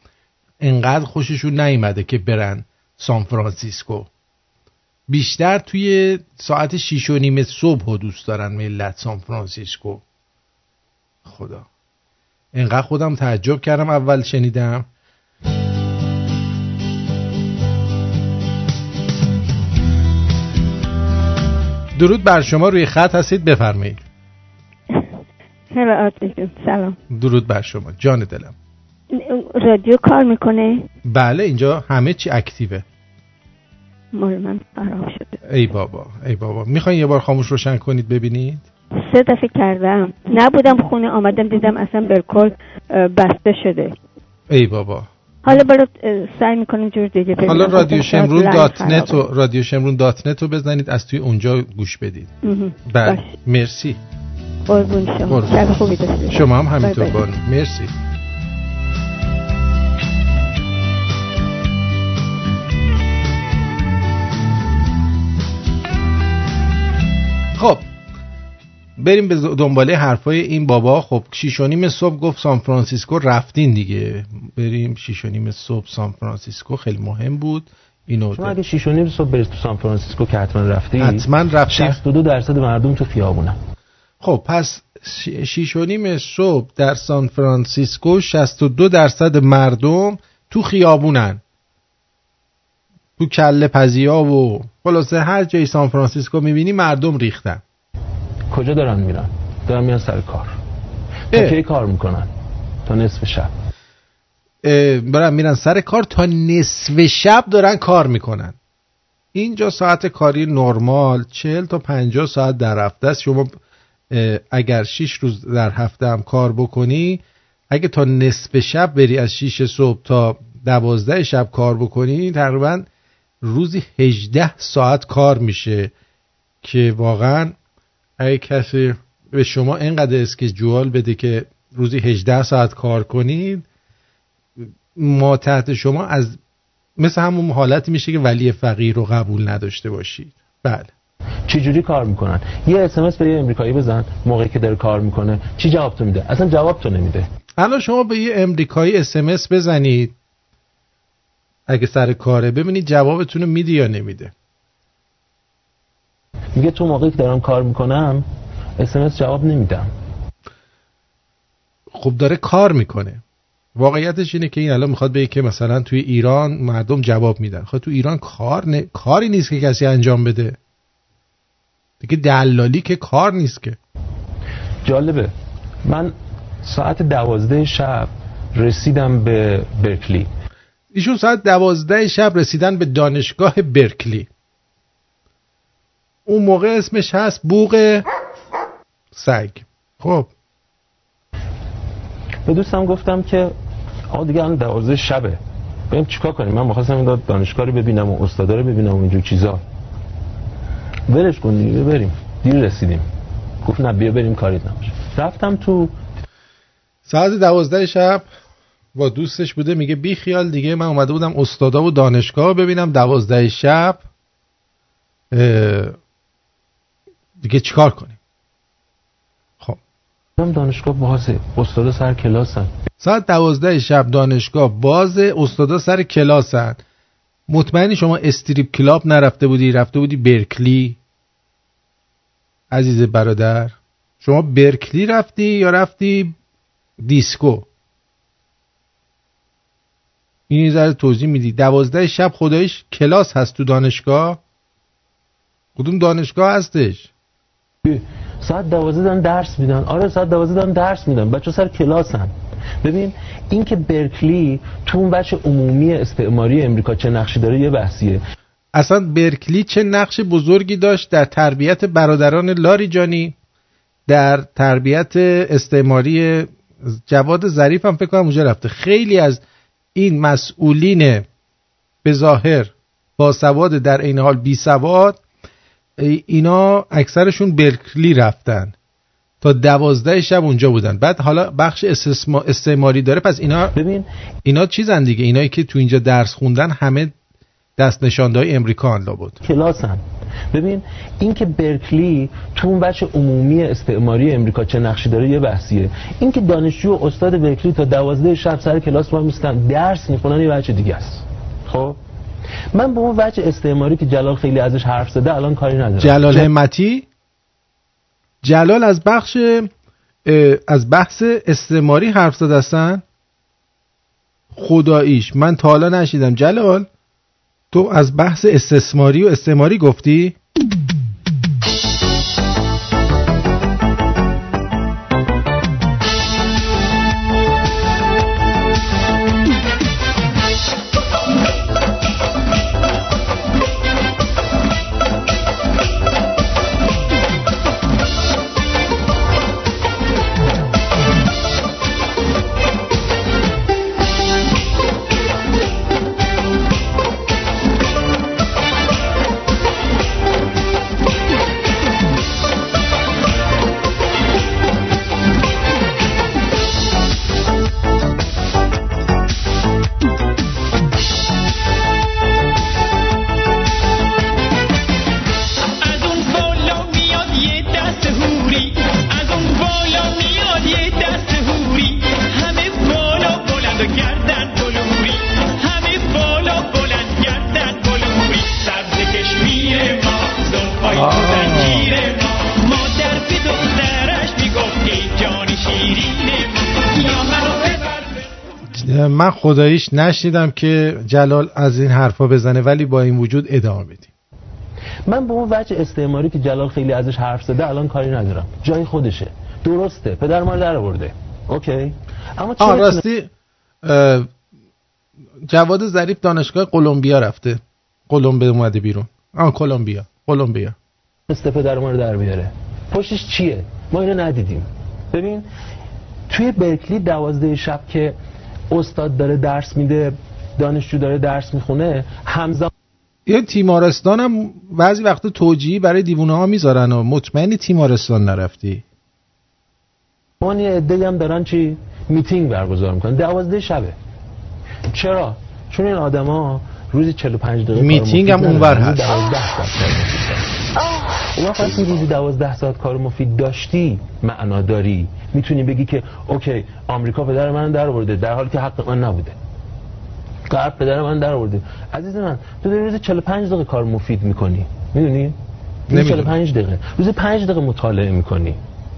انقدر خوششون نیومده که برن. سان فرانسیسکو. بیشتر توی ساعت شیش و نیم صبح و دوست دارن ملت سان فرانسیسکو. خدا. انقدر خودم تعجب کردم اول شنیدم. درود بر شما روی خط هستید بفرمایید. سلام. درود بر شما جان دلم. رادیو کار می‌کنه؟ بله اینجا همه چی اکتیوه. مال من خراب شده. ای بابا ای بابا. می‌خواین یه بار خاموش روشن کنید ببینید؟ سه دفعه کردم. نبودم خونه آمدم دیدم اصلا بالکل بسته شده. ای بابا. حالا برات سعی می‌کنیم جور دیگه ببینم حالا رادیو گفتم شاید شمرون دات نت. و رادیو شمرون dot net رو بزنید از توی اونجا گوش بدید. بله. مرسی. قربون شما. شب خوبی. شما هم همینطور. بانو مرسی. خب بریم به دنباله حرفای این بابا. خب شیش و نیم صبح گفت سان فرانسیسکو رفتین دیگه. بریم شیش و نیم صبح سان فرانسیسکو خیلی مهم بود. اینو شما اگه شیش و نیم صبح برید تو سان فرانسیسکو که حتما رفتی حتما رفتیم 62 درصد مردم تو خیابونن. خب پس شیش و نیم صبح در سان فرانسیسکو 62 درصد مردم تو خیابونن. تو کله پزیا و خلاصه هر جای سان فرانسیسکو می‌بینی مردم ریختن. کجا دارن میرن؟ دارن میرن سر کار. تا کی کار می‌کنن؟ تا نصف شب. برن میرن سر کار تا نصف شب دارن کار می‌کنن. اینجا ساعت کاری نرمال چهل تا پنجاه ساعت در هفته است. شما اگر 6 روز در هفته هم کار بکنی اگه تا نصف شب بری از 6 صبح تا دوازده شب کار بکنی تقریبا روزی 18 ساعت کار میشه که واقعا اگه کسی به شما اینقدر اسکیجوال بده که روزی 18 ساعت کار کنید ما تحت شما از مثل همون حالتی میشه که ولی فقیر رو قبول نداشته باشید. بله. چی جوری کار می‌کنن؟ یه اسمس به یه امریکایی بزن موقعی که داره کار می‌کنه چی جواب تو میده؟ اصلا جواب تو نمیده. الان شما به یه امریکایی اسمس بزنید. اگه سر کاره ببینید جوابتون رو میده یا نمیده. میگه تو موقعی که دارم کار می‌کنم اسمس جواب نمیدم. خب داره کار می‌کنه. واقعیتش اینه که این الان می‌خواد بگه که مثلا توی ایران مردم جواب میدن. خب تو ایران کار ن... کاری نیست که کسی انجام بده. دیگه دلالی که کار نیست که. جالبه. من ساعت دوازده شب رسیدم به برکلی. ایشون ساعت دوازده شب رسیدن به دانشگاه برکلی. اون موقع اسمش هست بوق سگ. خب. به دوستم گفتم که آقا دیگه الان دوازده شبه. بریم چیکار کنیم؟ من می‌خواستم این دانشگاه رو ببینم و استادا رو ببینم و اینجور چیزا. ولش کن دیگه بریم. دیر رسیدیم. گفت نه بیا بریم کاری نباشه رفتم تو ساعت دوازده شب با دوستش بوده میگه بی خیال دیگه من اومده بودم استادا و دانشگاه ببینم. دوازده شب دیگه چیکار کنیم؟ خب. دانشگاه بازه. استادا سر کلاسن. ساعت دوازده شب دانشگاه بازه استادا سر کلاسن. مطمئنی شما استریپ کلاب نرفته بودی؟ رفته بودی برکلی؟ عزیز برادر شما برکلی رفتی یا رفتی دیسکو؟ این ذره توضیح میدی. دوازده شب خدایش کلاس هست تو دانشگاه؟ کدوم دانشگاه هستش؟ ساعت دوازده دارن درس میدن. آره ساعت دوازده دارن درس میدن. بچه سر کلاس هم ببین این که برکلی تو اون بچه عمومی استعماری امریکا چه نقشی داره یه بحثیه. اصلا برکلی چه نقش بزرگی داشت در تربیت برادران لاری جانی در تربیت استعماری جواد ظریف هم فکر کنم اونجا رفته. خیلی از این مسئولین به ظاهر با سواد در این حال بی سواد اینا اکثرشون برکلی رفتن. تا دوازده شب اونجا بودن. بعد حالا بخش استعماری داره. پس اینا ببین. اینا چیزن دیگه؟ اینایی که تو اینجا درس خوندن همه دست امریکا انلا بود کلاسن. ببین این که برکلی تو اون بچه عمومی استعماری امریکا چه نقشی داره یه بحثیه. این که دانشجو و استاد برکلی تا دوازده شب سر کلاس ما میستن درس می‌خونن یه بچه دیگه است. خب؟ من به اون وجه استعماری که جلال خیلی ازش حرف زده الان کاری ندارم. جلال همتی جلال از بخش از بحث استعماری حرف زده هستن؟ خداییش من تا حالا نشیدم. جلال؟ تو از بحث استثماری و استعماری گفتی؟ خداییش نشنیدم که جلال از این حرفا بزنه ولی با این وجود ادامه بدیم. من به اون وجه استعماری که جلال خیلی ازش حرف زده الان کاری ندارم. جای خودشه. درسته. پدر ما در آورده. اوکی. اما چرا راستی جواد ظریف دانشگاه کلمبیا رفته. کلمبیا اومده بیرون. آه کلمبیا. کلمبیا. است پدر ما رو در بیاره. پشتش چیه؟ ما اینو ندیدیم. ببین توی برکلی دوازده شب که استاد داره درس میده دانشجو داره درس می‌خونه همزمان یه تیمارستان هم بعضی وقت توجیهی برای دیوونه ها می‌ذارن و مطمئنی تیمارستان نرفتی. من یه عده هم دارن چی؟ میتینگ برگزار می‌کنن. دوازده شبه. چرا؟ چون این آدما روزی 45 دقیقه میتینگ هم اونور هست. اون وقت وقتی روزی 12 ساعت کار مفید داشتی معنا داری. می‌تونی بگی که اوکی آمریکا پدر من در آورده در حالی که حق من نبوده. غرب پدر من در آورده. عزیز من تو داری روزی 45 دقیقه کار مفید می‌کنی. می‌دونی؟ 45 دقیقه. روزی 5 دقیقه مطالعه می‌کنی.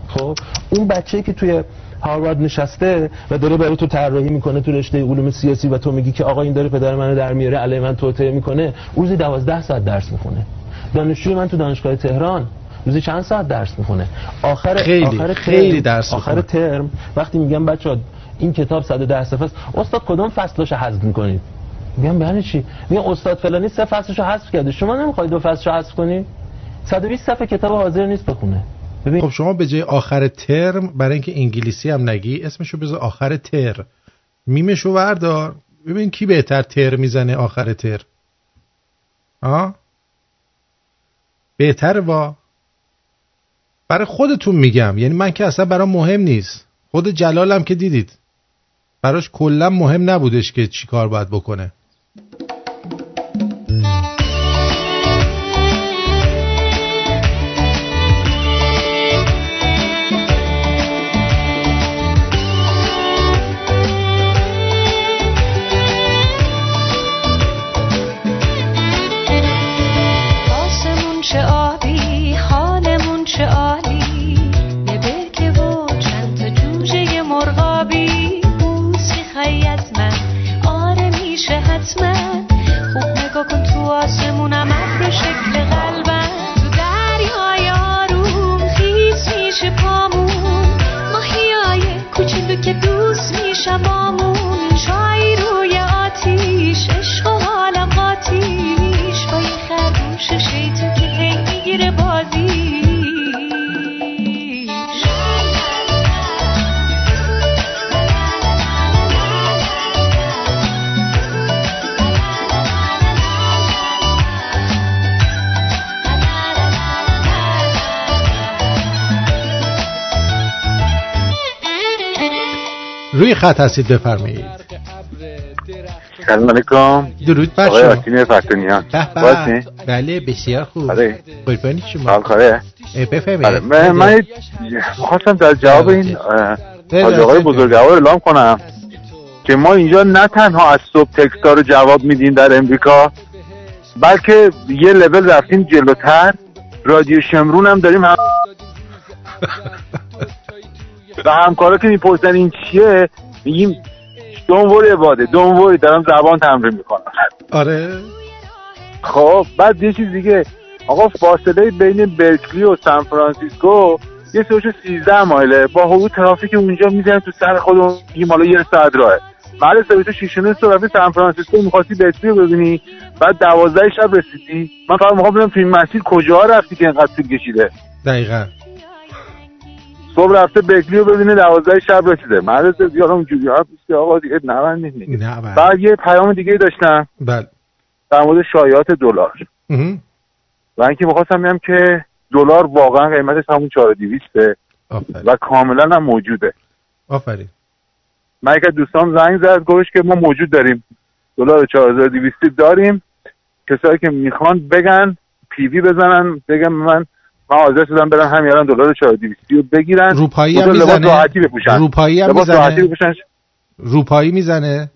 خب؟ اون بچه‌ای که توی هاروارد نشسته و داره برای تو طراحی می‌کنه تو رشته علوم سیاسی و تو میگی که آقا این داره پدر منو در میاره علی من توطئه می‌کنه روزی 12 ساعت درس می‌خونه. دانشجوی من تو دانشگاه تهران روزی چند ساعت درس می‌خونه. آخر خیلی آخر خیلی درس آخر ترم وقتی میگم بچا این کتاب 110 صفحه است استاد کدوم فصلشو حذف می‌کنید؟ میگم یعنی چی؟ میگم استاد فلانی سه فصلشو حذف کرده. شما نمی‌خواید دو فصلشو حذف کنی؟ 120 صفحه کتاب حاضر نیست بخونه. ببین خب شما به جای آخر ترم برای اینکه انگلیسی هم نگی اسمشو بذار آخر تر. میمشو وردار. ببین کی بهتر تر می‌زنه آخر تر. ها بهتر وا. برای خودتون میگم یعنی من که اصلا برام مهم نیست. خود جلالم که دیدید. براش کلا مهم نبودش که چی کار باید بکنه. دوست روی خط هستید بفرمایید. سلام علیکم. درود بر آقای شما. به به. باشین بله بسیار خوب. بله. قربانی شما. بله بفرمایید. من, من خواستم در جواب این حاج آقای بزرگوار اعلام کنم که ما اینجا نه تنها از صبح تکستا رو جواب میدیم در امریکا بلکه یه لول رفتیم جلوتر. رادیو شمرون هم داریم هم و همکارا که می‌پرسن این چیه میگیم دونوری باده دونوری دارم زبان تمرین می‌کنم. آره. خب بعد یه چیز دیگه. آقا فاصله بین برکلی و سان فرانسیسکو یه سوچو 13 مایله. با حقوق ترافیک اونجا می‌زنن تو سر خودمون میگیم حالا یه ساعت راهه. بعد سرویس شیشونه صبح رفتی سان فرانسیسکو می‌خواستی برکلی رو ببینی. بعد دوازده شب رسیدی. من فقط می‌خوام ببینم تو این مسیر کجا رفتی که اینقدر طول کشیده. دقیقا. صبح رفته برکلی رو ببینه دوازده شب رسیده مرد دیگه اونجوری. بیستی آقا دیگه نبندید دیگه نه. بعد یه پیام دیگه داشتم. بله. در مورد شایعات دلار. و اینکه می‌خواستم بگم که دلار واقعا قیمتش همون 4200 و کاملا هم موجوده. آفرین. من یک دوستان زنگ زد گفتش که ما موجود داریم. دلار 4200 داریم. کسایی که می‌خوان بگن پیوی بزنن بگم من من حاضر شدم برم همین الان دلار 4200 رو بگیرن. روپایی هم می‌زنه؟ راحتی بپوشن. روپایی هم می‌زنه؟ بپوشن. روپایی می‌زنه؟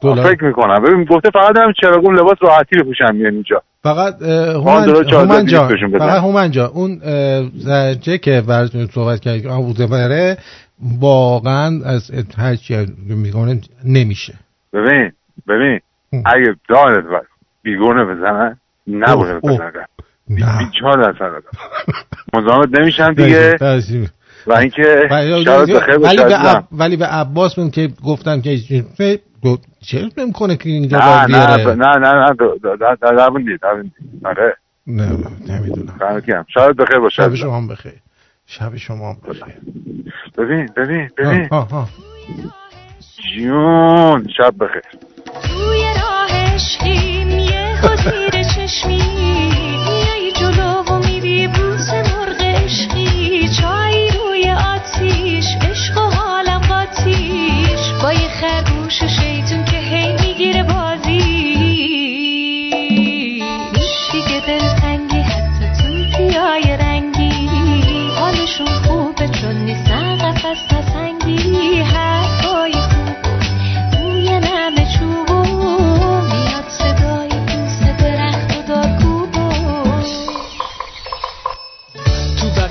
دلار؟ فکر می‌کنم. ببین گفته فقط هم چراغون لباس راحتی بپوشن میان اینجا. فقط هومن هومن 14 جان بهشون بزن. فقط هومن جان اون اه، زنجه که براتون صحبت کرد آبوزه واقعا از هر چی می‌کنه نمیشه. ببین ببین اگه دانت بیگونه بزنن نبونه. بزنن. بیچار در سر مزاحمت نمیشن دیگه. و اینکه ولی به. عب- ولی به عباس من که گفتم که چه نمی‌کنه که اینجا نه نه نه نه نه در بوندی. آره. نه نمی‌دونم. شبت بخیر باشه شب. شما هم بخیر. شب شما هم بخیر. ببین ببین ببین. جون شب بخیر. توی راه عشقیم یه خاطر چشمی.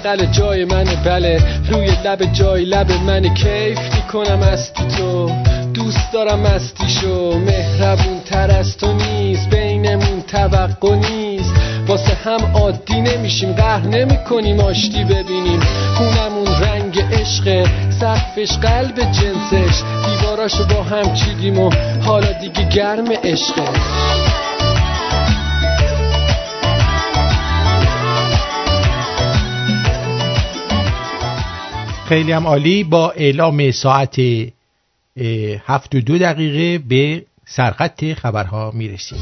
بغل جای منه بله. روی لب جای لب منه کیف می‌کنم استی تو. دوست دارم استیشو مهربون تر از تو نیست. بینمون توقع نیست. واسه هم عادی نمیشیم. قهر نمی‌کنیم آشتی ببینیم. خونمون رنگ عشق. سقفش قلب جنسش. دیواراشو با هم چیدیم و حالا دیگه گرم عشقه. خیلی هم عالی. با اعلام ساعت هفت و دو دقیقه به سرخط خبرها می‌رسیم.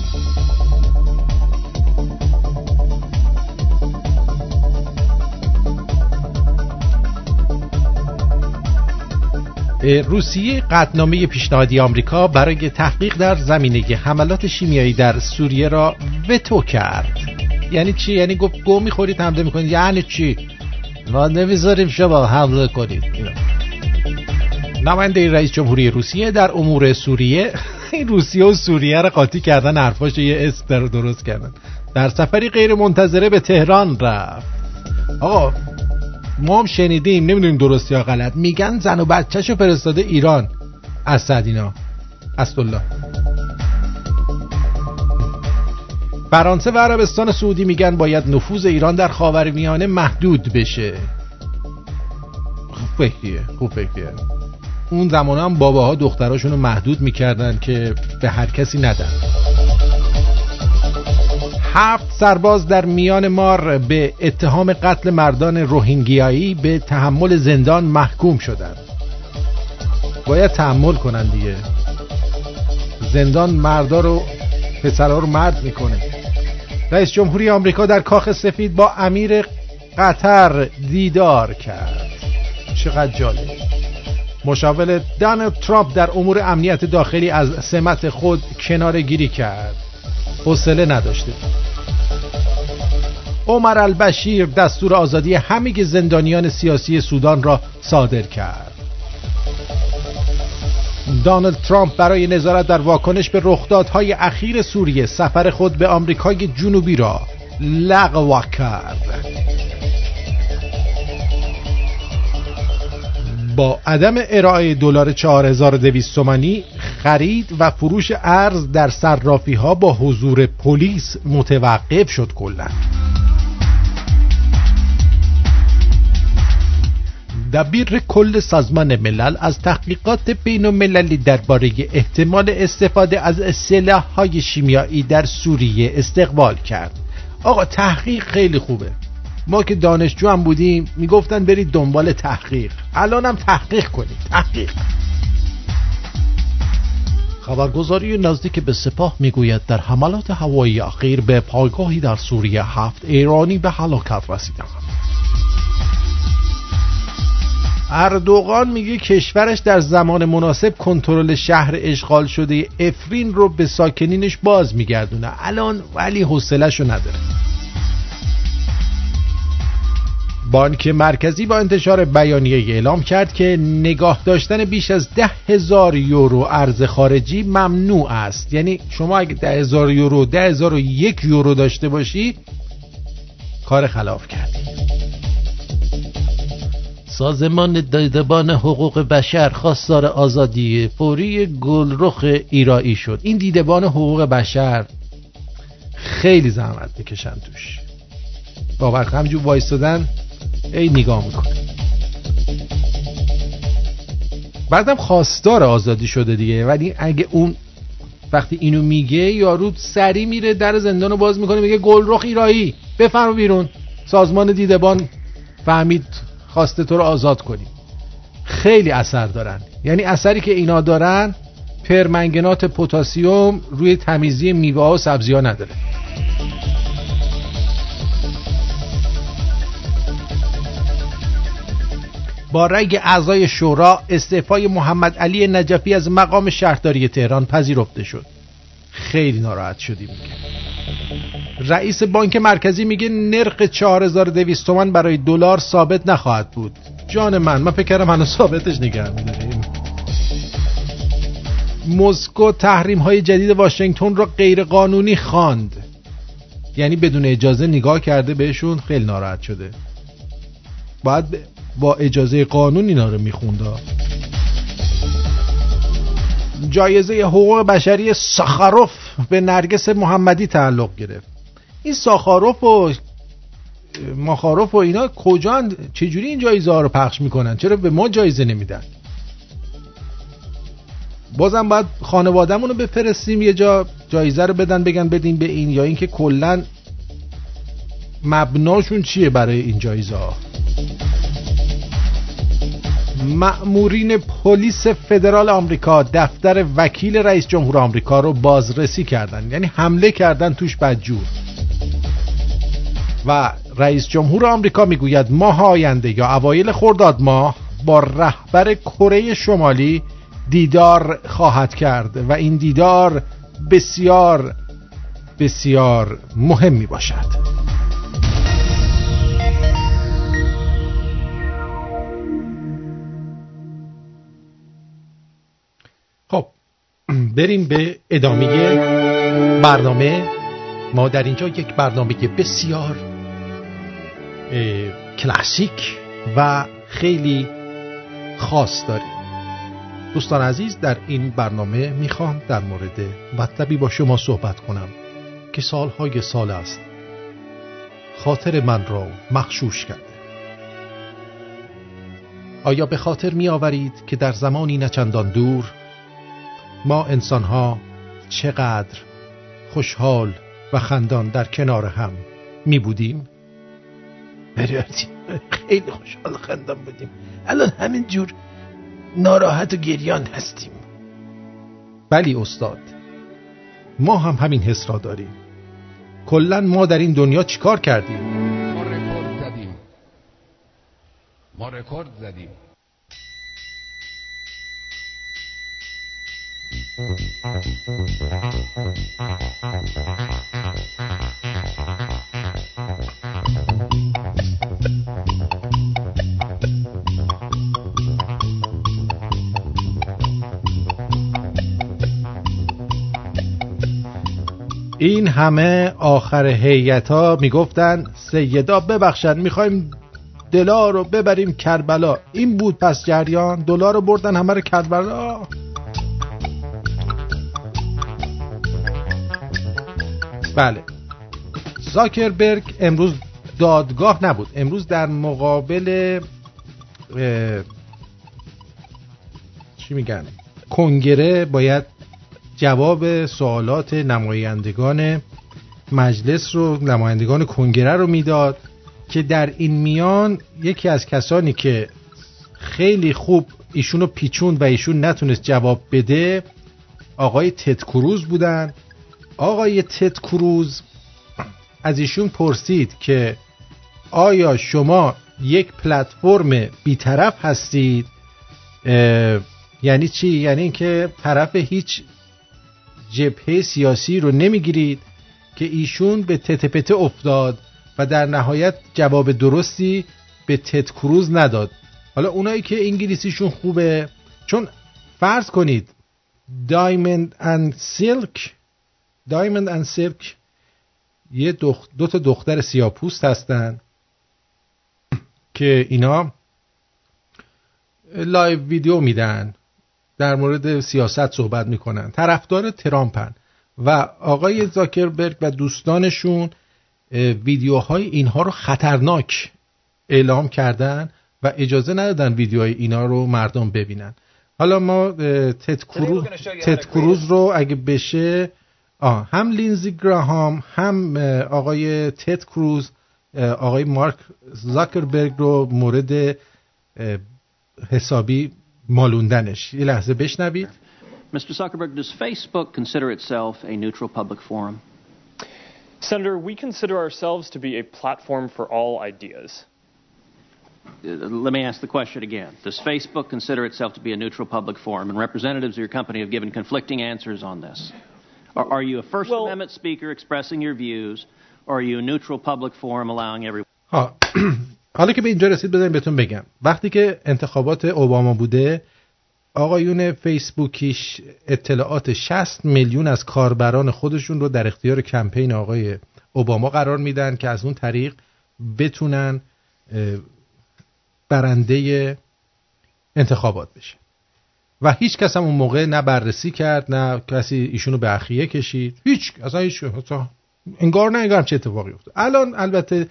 روسیه قطنامه پیشنهادی آمریکا برای تحقیق در زمینه حملات شیمیایی در سوریه را وتو کرد. یعنی چی؟ یعنی گفت گو می‌خورید حمله می‌کنید. یعنی چی؟ ما نمی‌ذاریم شما حمله کنید. نماینده رئیس جمهوری روسیه در امور سوریه روسیه و سوریه را قاطی کردن حرفاش یه اسم در درست کردن. در سفری غیر منتظره به تهران رفت. آقا ما هم شنیدیم نمی‌دونیم درست یا غلط. میگن زن و بچهشو فرستاده ایران. از اینا. الله فرانسه و عربستان سعودی میگن باید نفوذ ایران در خاورمیانه محدود بشه. خوب فکریه خوب فکریه. اون زمان هم باباها دختراشون رو محدود می‌کردن که به هر کسی ندن. هفت سرباز در میان مار به اتهام قتل مردان روهینگیایی به تحمل زندان محکوم شدند باید تحمل کنن دیگه. زندان مردا رو پسرها رو مرد می‌کنه. رئیس جمهوری آمریکا در کاخ سفید با امیر قطر دیدار کرد. چقدر جالب. مشاور دانالد ترامپ در امور امنیت داخلی از سمت خود کنار گیری کرد. حوصله نداشته. عمر البشیر دستور آزادی همه زندانیان سیاسی سودان را صادر کرد. دانالد ترامپ برای نظارت در واکنش به رخدادهای اخیر سوریه سفر خود به آمریکای جنوبی را لغو کرد. با عدم ارائه دلار 4200 تومانی خرید و فروش ارز در صرافی ها با حضور پلیس متوقف شد کلا. دبیر کل سازمان ملل از تحقیقات بین المللی درباره احتمال استفاده از سلاح های شیمیایی در سوریه استقبال کرد. آقا تحقیق خیلی خوبه. ما که دانشجو هم بودیم می‌گفتن برید دنبال تحقیق. الانم تحقیق کنید. تحقیق. خبرگزاری نزدیک به سپاه می‌گوید در حملات هوایی اخیر به پایگاهی در سوریه هفت ایرانی به هلاکت رسیدند. اردوغان میگه کشورش در زمان مناسب کنترل شهر اشغال شده افرین رو به ساکنینش باز میگردونه. الان ولی حوصله‌شو نداره. بانک مرکزی با انتشار بیانیه اعلام کرد که نگاه داشتن بیش از ده هزار یورو ارز خارجی ممنوع است. یعنی شما اگه ده هزار یورو ده هزار و یک یورو داشته باشی کار خلاف کردی. سازمان دیدبان حقوق بشر خواستار آزادی فوری گلرخ ایرایی شد. این دیدبان حقوق بشر خیلی زحمت می‌کشن توش. با وقت همجور وایستادن ای نگاه می‌کنه. بعدم خواستار آزادی شده دیگه. ولی اگه اون وقتی اینو میگه یارو سری میره در زندان رو باز می‌کنه میگه گلرخ ایرایی. بفرما بیرون. سازمان دیدبان فهمید خواسته تو رو آزاد کنیم. خیلی اثر دارن. یعنی اثری که اینا دارن پرمنگنات پوتاسیوم روی تمیزی میوه و سبزی ها نداره. با رأی اعضای شورا استعفای محمد علی نجفی از مقام شهرداری تهران پذیرفته شد. خیلی ناراحت شدیم رئیس بانک مرکزی میگه نرخ 4200 تومان برای دلار ثابت نخواهد بود. جان من من فکر کردم ثابتش نگه میداریم. مسکو تحریم های جدید واشنگتن را غیر قانونی خواند. یعنی بدون اجازه نگاه کرده بهشون خیلی ناراحت شده. باید با اجازه قانون اینا رو میخونده. جایزه حقوق بشری ساخاروف به نرگس محمدی تعلق گرفت. این ساخاروف و ماخاروف و اینا کجا چجوری این جایزه ها رو پخش می‌کنن؟ چرا به ما جایزه نمیدن؟ بازم باید خانوادهمون رو بفرستیم یه جا جایزه رو بدن بگن بدین به این یا اینکه کلا مبناشون چیه برای این جایزه ها مأمورین پلیس فدرال آمریکا دفتر وکیل رئیس جمهور آمریکا رو بازرسی کردن یعنی حمله کردن توش بدجور. و رئیس جمهور آمریکا می‌گوید ماه آینده یا اوایل خرداد ماه با رهبر کره شمالی دیدار خواهد کرد و این دیدار بسیار بسیار مهم می باشد بریم به ادامه برنامه. ما در اینجا یک برنامه بسیار کلاسیک و خیلی خاص داریم. دوستان عزیز در این برنامه می‌خوام در مورد مطلبی با شما صحبت کنم که سالهای سال است. خاطر من را مخشوش کرده. آیا به خاطر می آورید که در زمانی نچندان دور ما انسانها چقدر خوشحال و خندان در کنار هم می بودیم؟ خیلی خوشحال خندان بودیم. الان همین جور ناراحت و گریان هستیم. بلی استاد ما هم همین حس را داریم. کلا ما در این دنیا چیکار کردیم؟ ما رکورد زدیم. ما رکورد زدیم. این همه آخر هیئت ها می‌گفتن سیدا ببخشن می‌خوایم دلار رو ببریم کربلا. این بود پس جریان دلار رو بردن همه رو کربلا. بله. زاکربرگ امروز دادگاه نبود. امروز در مقابل چی میگن؟ کنگره باید جواب سوالات نمایندگان مجلس رو نمایندگان کنگره رو می‌داد که در این میان یکی از کسانی که خیلی خوب ایشونو پیچوند و ایشون نتونست جواب بده آقای تد کروز بودن. آقای تد کروز از ایشون پرسید که آیا شما یک پلتفرم بیطرف هستید؟ یعنی چی؟ یعنی اینکه طرف هیچ جبهه سیاسی رو نمی‌گیرید که ایشون به تتپته افتاد و در نهایت جواب درستی به تد کروز نداد. حالا اونایی که انگلیسیشون خوبه چون فرض کنید دایمند اند سیلک دایمند اند سیلک یه دو تا دختر سیاپوست هستن که اینا live video میدن در مورد سیاست صحبت می‌کنن. طرفدار ترامپن و آقای زاکربرگ و دوستانشون ویدیوهای اینها رو خطرناک اعلام کردن و اجازه ندادن ویدیوهای اینا رو مردم ببینن. حالا ما تد کروز, تد کروز رو اگه بشه آه هم لینزی گراهام هم آقای تد کروز آقای مارک زاکربرگ رو مورد حسابی مالوندنش یه لحظه بشنوید Mr. Zuckerberg, does Facebook consider itself a neutral public forum? Senator, we consider ourselves to be a platform for all ideas. Uh, let me ask the question again. Does Facebook consider itself to be a neutral public forum? And representatives of your company have given conflicting answers on this. Are, are you a First well, Amendment speaker expressing your views, or are you a neutral public forum allowing everyone? حالا که به اینجا رسید بذاریم بهتون بگم. وقتی که انتخابات اوباما بوده آقایون فیسبوکیش اطلاعات 60 میلیون از کاربران خودشون رو در اختیار کمپین آقای اوباما قرار میدن که از اون طریق بتونن برنده انتخابات بشه. و هیچ کس هم اون موقع نه بررسی کرد نه کسی ایشونو به اخیه کشید. هیچ اصلا هیچ انگار نه انگار چه اتفاقی افتاد. الان البته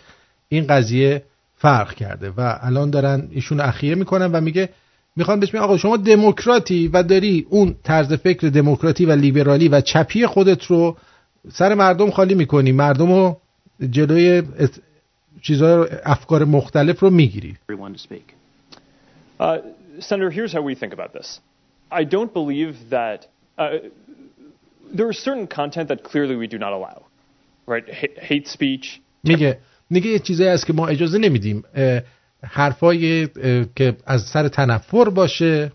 این قضیه فرق کرده و الان دارن ایشون اخیه می‌کنن و میگه می‌خوان بهش آقا شما دموکراتی و داری اون طرز فکر دموکراتی و لیبرالی و چپی خودت رو سر مردم خالی می‌کنی مردم رو جلوی چیزای افکار مختلف رو می‌گیری. Uh, Senator, here's how we think about this. I don't believe that uh, there is certain content that clearly we do not allow, right? H- hate speech. میگه میگه یه چیزایی هست که ما اجازه نمیدیم حرفای که از سر تنفر باشه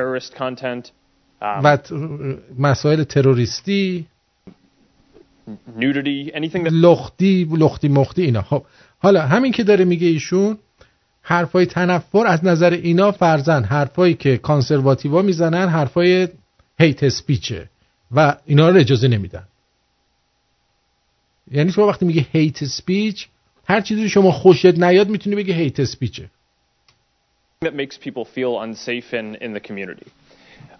terrorist content, um, و مسائل تروریستی nudity, anything that لختی لختی مختی اینا خب حالا همین که داره میگه ایشون حرفای تنفر از نظر اینا فرزن حرفایی که کانسرواتیوا می‌زنن حرفای هیت اسپیچه و اینا رو اجازه نمیدن یعنی شما وقتی میگه هیت اسپیچ هر چیزی شما خوشت نیاد می‌تونی بگی هیت اسپیچه that makes people feel unsafe in, in the community.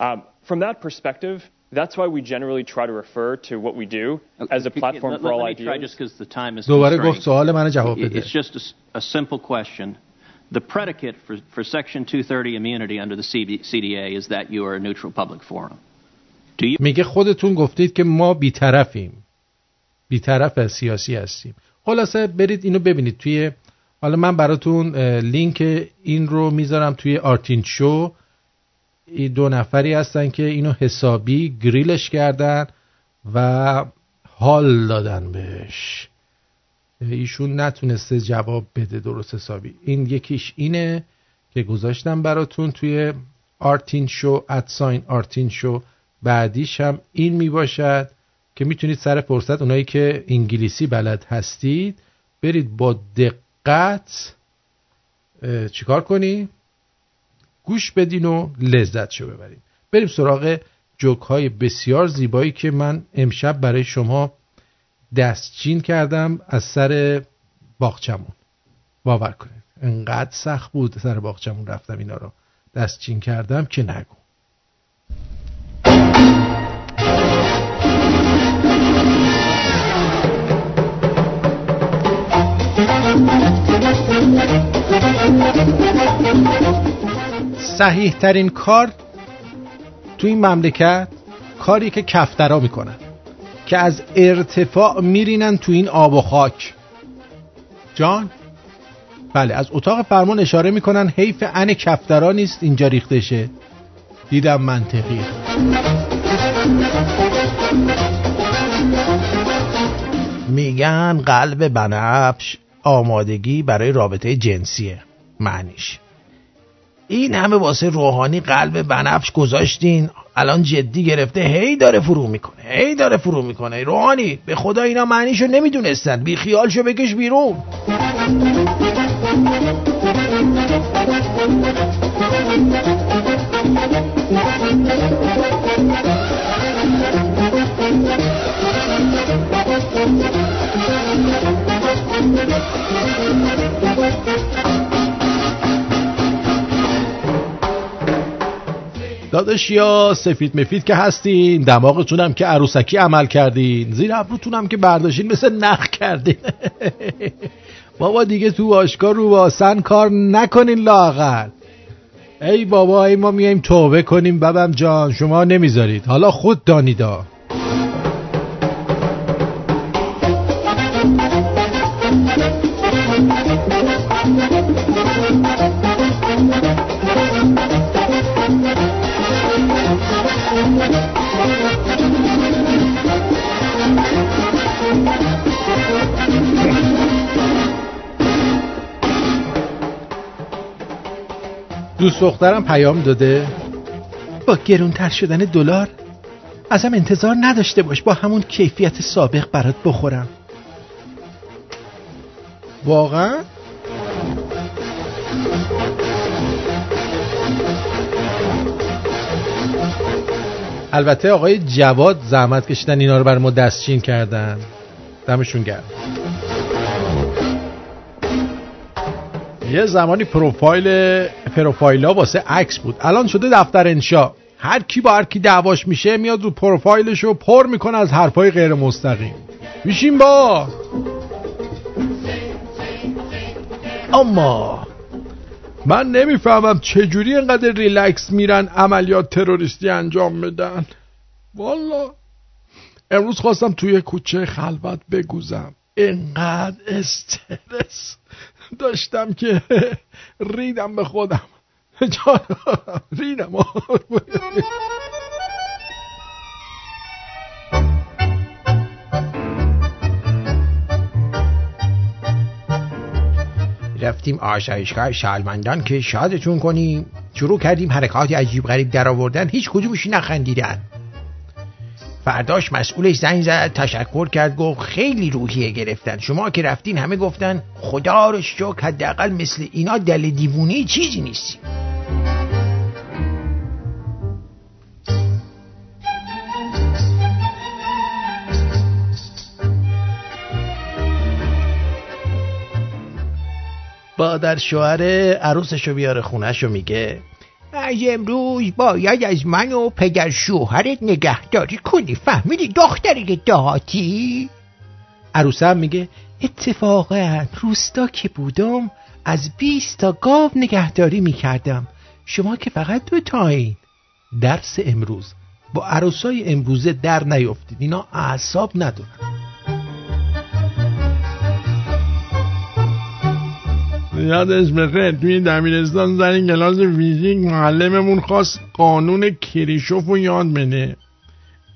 Um, from that perspective, that's why we generally try to refer to what we do as a platform let, for all let me try ideas. just because the time is دوباره constrained. گفت سوال من جواب بده It's just a, a simple question. The predicate for, for Section 230 immunity under the CD, CDA is that you are a neutral public forum. Do you میگه خودتون گفتید که ما بیطرفیم. بیطرف سیاسی هستیم. خلاصه برید اینو ببینید. توی حالا من براتون لینک این رو می‌ذارم توی آرتین شو. این دو نفری هستن که اینو حسابی گریلش کردن و حال دادن بهش. ایشون نتونسته جواب بده درست حسابی. این یکیش اینه که گذاشتم براتون توی آرتین شو ادساین آرتین شو. بعدیش هم این می باشد که می‌تونید سر فرصت اونایی که انگلیسی بلد هستید برید با دقت چیکار کنی؟ گوش بدین و لذت شو ببرید بریم سراغ جوک های بسیار زیبایی که من امشب برای شما دستچین کردم از سر باغچمون. باور کنید. انقدر سخت بود سر باغچمون رفتم اینا رو. دستچین کردم که نگو. صحیح ترین کار تو این مملکت کاری که کفترا می‌کنن. که از ارتفاع میرینن تو این آب و خاک. جان؟ بله از اتاق فرمان اشاره می‌کنن حیف ان کفترا نیست اینجا ریخته شه. دیدم منطقیه میگن قلب بنفش آمادگی برای رابطه جنسیه. معنیش این همه واسه روحانی قلب بنفش گذاشتین. الان جدی گرفته هی داره فرو می‌کنه هی داره فرو می‌کنه. روحانی به خدا اینا معنیشو نمی‌دونستن. بی خیالشو بکش بیرون. داداش یا سفید مفید که هستین؟ دماغتونم که عروسکی عمل کردین. زیر ابروتونم که برداشتین مثل نخ کردین. بابا دیگه تو باشگاه رو واسن کار نکنین لاغر ای بابا ای ما میایم توبه کنیم ببم جان. شما نمی‌ذارید. حالا خود دانیدا. دوست دخترم پیام داده. با گرونتر شدن دلار ازم انتظار نداشته باش با همون کیفیت سابق برات بخورم. واقعا؟ البته آقای جواد زحمت کشیدن اینا رو بر ما دستچین کردن. دمشون گرم. یه زمانی پروفایل پروفایلا واسه عکس بود. الان شده دفتر انشا. هر کی با هر کی دعواش میشه میاد رو پروفایلش رو پر می‌کنه از حرفای غیر مستقیم. میشیم با. اما من نمی‌فهمم چجوری اینقدر ریلکس میرن عملیات تروریستی انجام بدن. والا امروز خواستم توی کوچه خلوت بگوزم. اینقدر استرس. داشتم که ریدم به خودم. رینم رفتیم آسایشگاه شالمندان که شادتون کنیم. شروع کردیم حرکات عجیب غریب در آوردن هیچ کدومش نخندیدن. فرداش مسئولش زنگ زد تشکر کرد گفت خیلی روحیه گرفتن. شما که رفتین همه گفتن خدا رو شکر حداقل مثل اینا دل دیوونی چیزی نیستیم در شوهر عروسشو بیاره خونهشو میگه. از امروز باید از من و پدر شوهرت نگهداری کنی. فهمیدی دختری دهاتی؟ عروسه هم میگه اتفاقا روستا که بودم از 20 تا گاو نگهداری می‌کردم. شما که فقط دو تاین درس امروز. با عروسای امروزه در نیفتید. اینا اعصاب ندارن. یادش بخیر توی دبیرستان زنی کلاس فیزیک معلممون خواست قانون کریشوف رو یاد بده.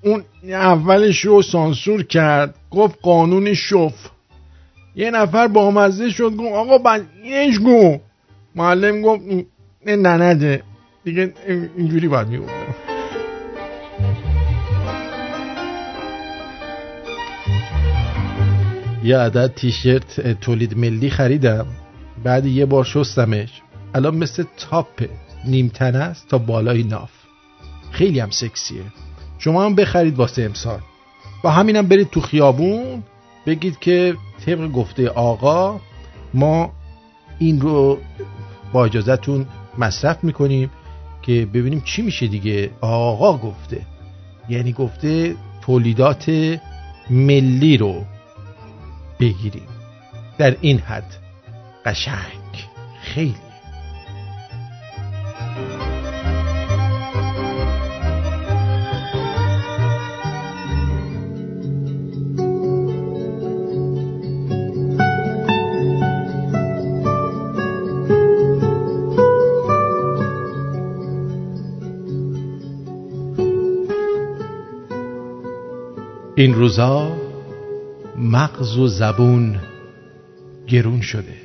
اون اولش رو سانسور کرد گفت قانون شوف. یه نفر با مزه شد گفت آقا اینش گو. معلم گفت نه ننده دیگه اینجوری باید می‌گفتم یه عدد تیشرت تولید ملی خریدم. بعد یه بار شستمش. الان مثل تاپ نیمتنه است تا بالای ناف. خیلی هم سکسیه. شما هم بخرید واسه امسال. با همینم برید تو خیابون بگید که طبق گفته آقا ما این رو با اجازتون مصرف می‌کنیم که ببینیم چی میشه دیگه. آقا گفته. یعنی گفته تولیدات ملی رو بگیریم. در این حد. قشنگ. خیلی. این روزا مغز و زبون گرون شده.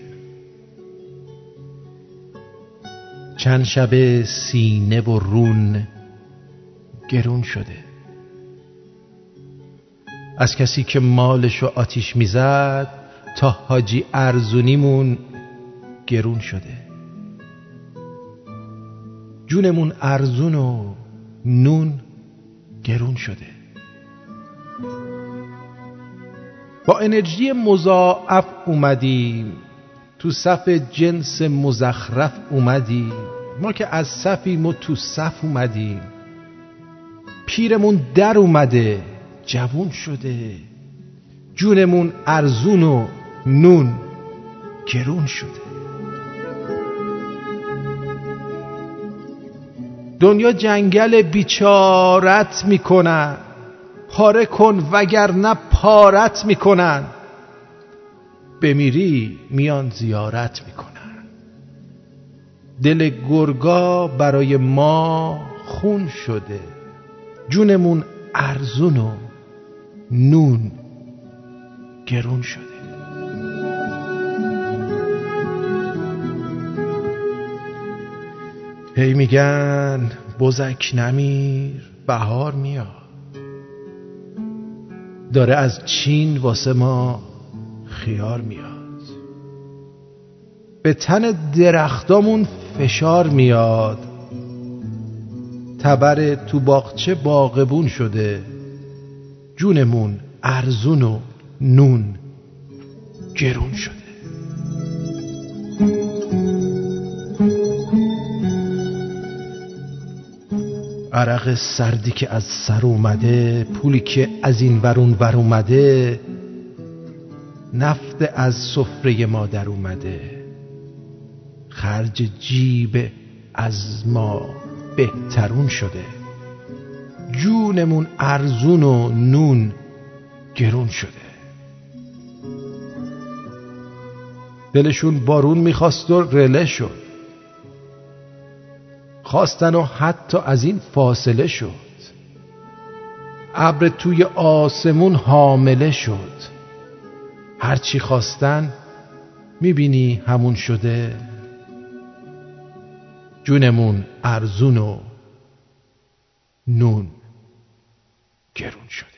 چند شب سینه و رون گرون شده. از کسی که مالش و آتیش می‌زد تا حاجی ارزونیمون گرون شده. جونمون ارزون و نون گرون شده. با انرژی مضاعف اومدیم. تو صف جنس مزخرف اومدیم ما که از صفیم و تو صف اومدیم. پیرمون در اومده جوون شده. جونمون ارزون و نون گرون شده. دنیا جنگل بیچارت می‌کنن. پاره کن وگرنه پارت می‌کنن. بمیری میان زیارت می‌کنن. دل گرگا برای ما خون شده. جونمون ارزون و نون گرون شده. هی میگن بزک نمیر بهار میاد. داره از چین واسه ما خیار میاد. به تن درختامون فشار میاد. تبر تو باغچه باغبون شده. جونمون ارزون و نون گرون شده. عرق سردی که از سر اومده پولی که از این ورون ور اومده نفت از سفره ما در اومده. خرج جیب از ما بهترون شده. جونمون ارزون و نون گرون شده. دلشون بارون می‌خواست و رله شد. خواستن و حتی از این فاصله شد. ابر توی آسمون حامله شد. هرچی خواستن می‌بینی همون شده. جونمون ارزون و نون گرون شده.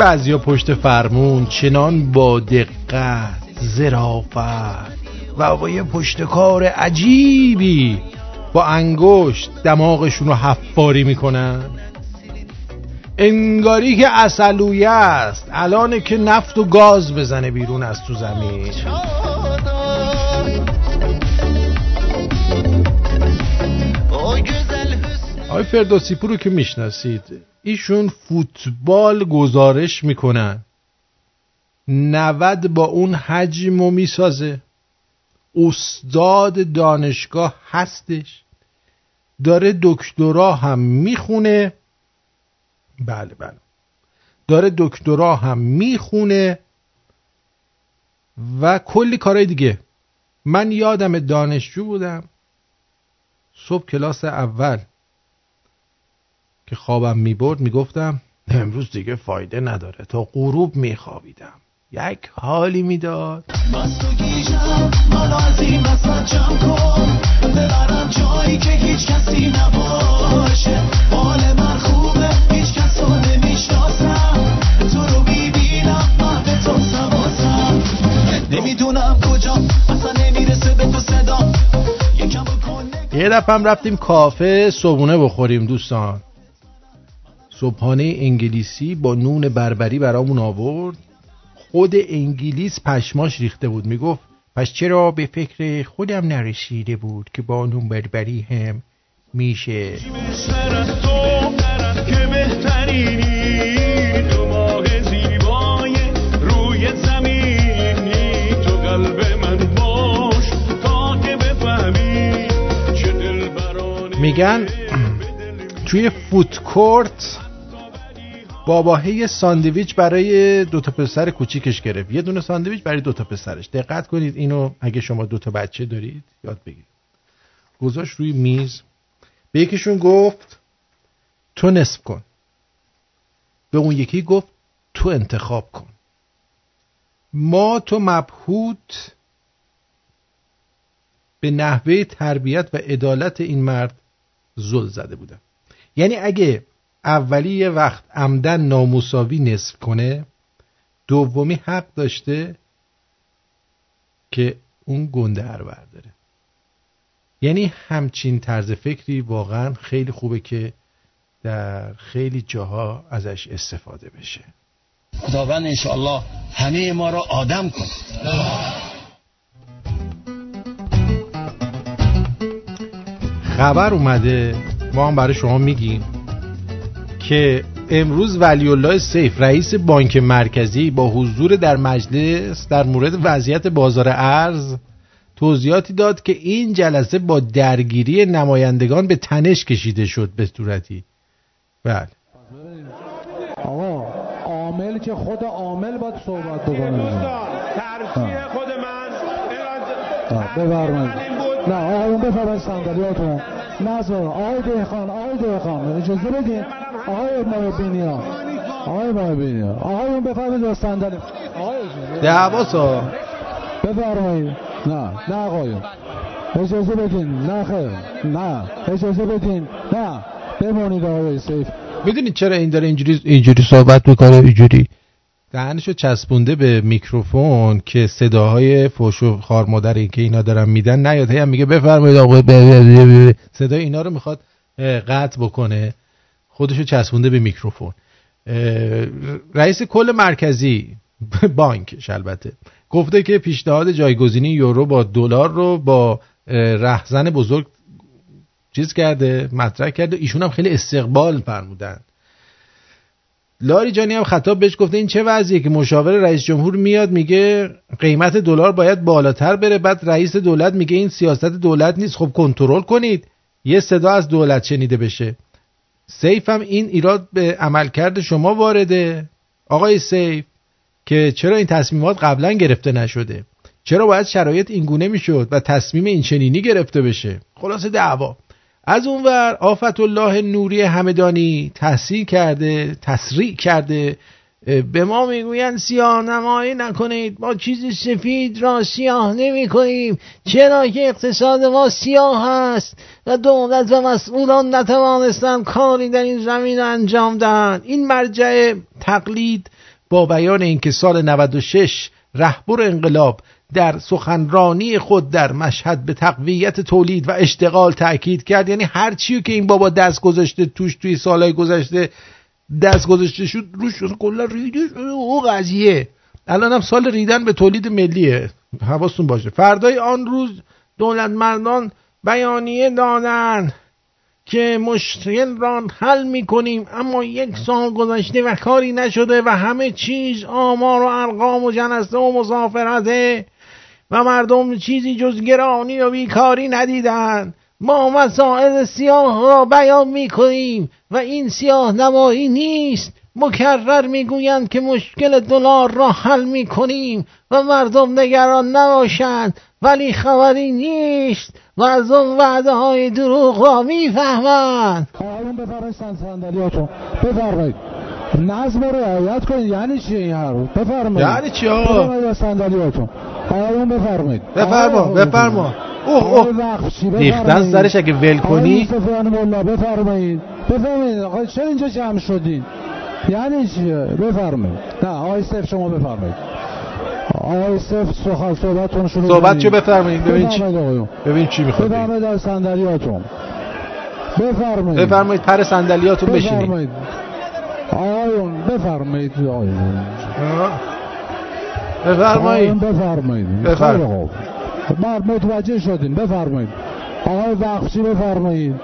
بعضیا پشت فرمون چنان با دقت زرافت و با یه پشتکار عجیبی با انگشت دماغشون رو حفاری می‌کنن. انگاری که اصلویه است. الان که نفت و گاز بزنه بیرون از تو زمین. آقای فردوسی پور رو که می‌شناسید. ایشون فوتبال گزارش می‌کنن. 90 با اون حجم و می‌سازه. استاد دانشگاه هستش. داره دکترا هم می‌خونه. بله بله. داره دکترا هم می‌خونه و کلی کارهای دیگه. من یادم دانشجو بودم. صبح کلاس اول. که خوابم می‌برد می‌گفتم امروز دیگه فایده نداره تا غروب میخوابیدم. یک حالی می‌داد. جایی که هیچ کسی نباشه. حال من خوبه هیچ کس رو نمی‌شناسم. تو رو بیبینم من به تو سواسم. نمی‌دونم کجا اصلا نمی‌رسه به تو صدا. یه دفعه رفتیم کافه صبونه بخوریم دوستان. صبحانه انگلیسی با نون بربری برامون آورد. خود انگلیس پشماش ریخته بود. می‌گفت پس چرا به فکر خودم نرسیده بود که با نون بربری هم میشه؟ میگن توی فوتکورت باباهه ساندویچ برای دو تا پسر کوچیکش گرفت. یه دونه ساندویچ برای دو تا پسرش. دقت کنید اینو اگه شما دو تا بچه دارید یاد بگیرید. گذاشت روی میز. به یکیشون گفت تو نصف کن. به اون یکی گفت تو انتخاب کن. ما تو مبهوت به نحوه تربیت و عدالت این مرد زل زده بودم. یعنی اگه اولی یه وقت عمدن ناموساوی نصف کنه دومی حق داشته که اون گنده هر برداره. یعنی همچین طرز فکری واقعا خیلی خوبه که در خیلی جاها ازش استفاده بشه. خداوند انشاءالله همه ما را آدم کنه. خبر اومده ما هم برای شما میگیم. که امروز ولی الله سیف رئیس بانک مرکزی با حضور در مجلس در مورد وضعیت بازار ارز توضیحاتی داد که این جلسه با درگیری نمایندگان به تنش کشیده شد به صورتی. بله. آقا عامل که خود عامل باید صحبت بکنه. ترجیح خود من. بفرمایید. نه آقایون بفرمایید صندلیاتون زور آقای دهخان آقای دهخان اجازه بدین؟ آقای محبینی ها آقای محبینی ها آقایون بفرمایید با صندلی. آقای دعواسا بفرمایید. نه نه آقایون. اجازه بدین. نه خیر. نه. اجازه بدین. نه. بمونید آقای سیف. می‌دونید چرا این داره اینجوری اینجوری صحبت می‌کنه؟ اینجوری. دهنشو چسبونده به میکروفون که صداهای فوش و خار مادری که اینا دارن میدن نیاد. هم میگه بفرمایید آقا صدای اینا رو می‌خواد قطع بکنه. خودشو چسبونده به میکروفون. رئیس کل مرکزی بانک البته. گفته که پیشنهاد جایگزینی یورو با دلار رو با رهزن بزرگ چیز کرده مطرح کرده. ایشون هم خیلی استقبال فرمودن. لاری جانی هم خطاب بهش گفته این چه وضعیه که مشاور رئیس جمهور میاد میگه قیمت دلار باید بالاتر بره بعد رئیس دولت میگه این سیاست دولت نیست خب کنترل کنید. یه صدا از دولت شنیده بشه. سیف هم این ایراد به عملکرد شما وارده. آقای سیف که چرا این تصمیمات قبلا گرفته نشده؟ چرا باید شرایط اینگونه می‌شد و تصمیم این چنینی گرفته بشه؟ خلاصه دعوا. از اونور آفت الله نوری همدانی تحصیل کرده تسریع کرده. به ما می‌گویند سیاه نمایی نکنید ما چیز سفید را سیاه نمی کنیم. چرا که اقتصاد ما سیاه هست و دولت و مسئولان نتوانستند کاری در این زمین انجام دهند. این مرجع تقلید با بیان اینکه سال 96 رهبر انقلاب در سخنرانی خود در مشهد به تقویت تولید و اشتغال تاکید کرد. یعنی هر چی که این بابا دست گذاشته توش توی سالهای گذشته دست گذاشته شد روش کلا ریده او قضیه. الان هم سال ریدن به تولید ملیه. حواستون باشه. فردای آن روز دولت مردان بیانیه دادن که مشکل را حل می کنیم اما یک سال گذشته و کاری نشده و همه چیز آمار و ارقام و جنسته و مسافرته و مردم چیزی جز گرانی و بیکاری ندیدن. ما مسائل سیاه را بیان می کنیم و این سیاه نمایی نیست. مکرر می‌گویند که مشکل دلار را حل می کنیم و مردم نگران نباشند ولی خبری نیست مردم وعده های دروغ را می‌فهمند. آقایون بفرمایید صندلیاتون. بفرمایید. نظم رو رعایت کنید. یعنی چی این حرف؟ بفرمایید. یعنی چی آقا؟ بفرمایید صندلیاتون. آقایون بفرمایید. بفرما بفرما. اوه اوه. ریختن سرش اگه ول کنی؟ بفرمایید. بفرمایید. آقا چرا اینجا جمع شدین؟ یعنی چی؟ بفرمایید. نه آقای سیف شما بفرمایید. آقای سیف سخن صحبتتون شروع صحبت چه بفرمایید؟ ببین چی ببین چی می‌خواد بفرمایید از صندلیاتون. بفرمایید. بفرمایید پر صندلیاتون بشینید. بفرمایید. آقایون بفرمایید آقایون. بفرمایید. بفرمایید. بفرمایید. متوجه شدیم. بفرمایید. آقای وقفچی بفرمایید.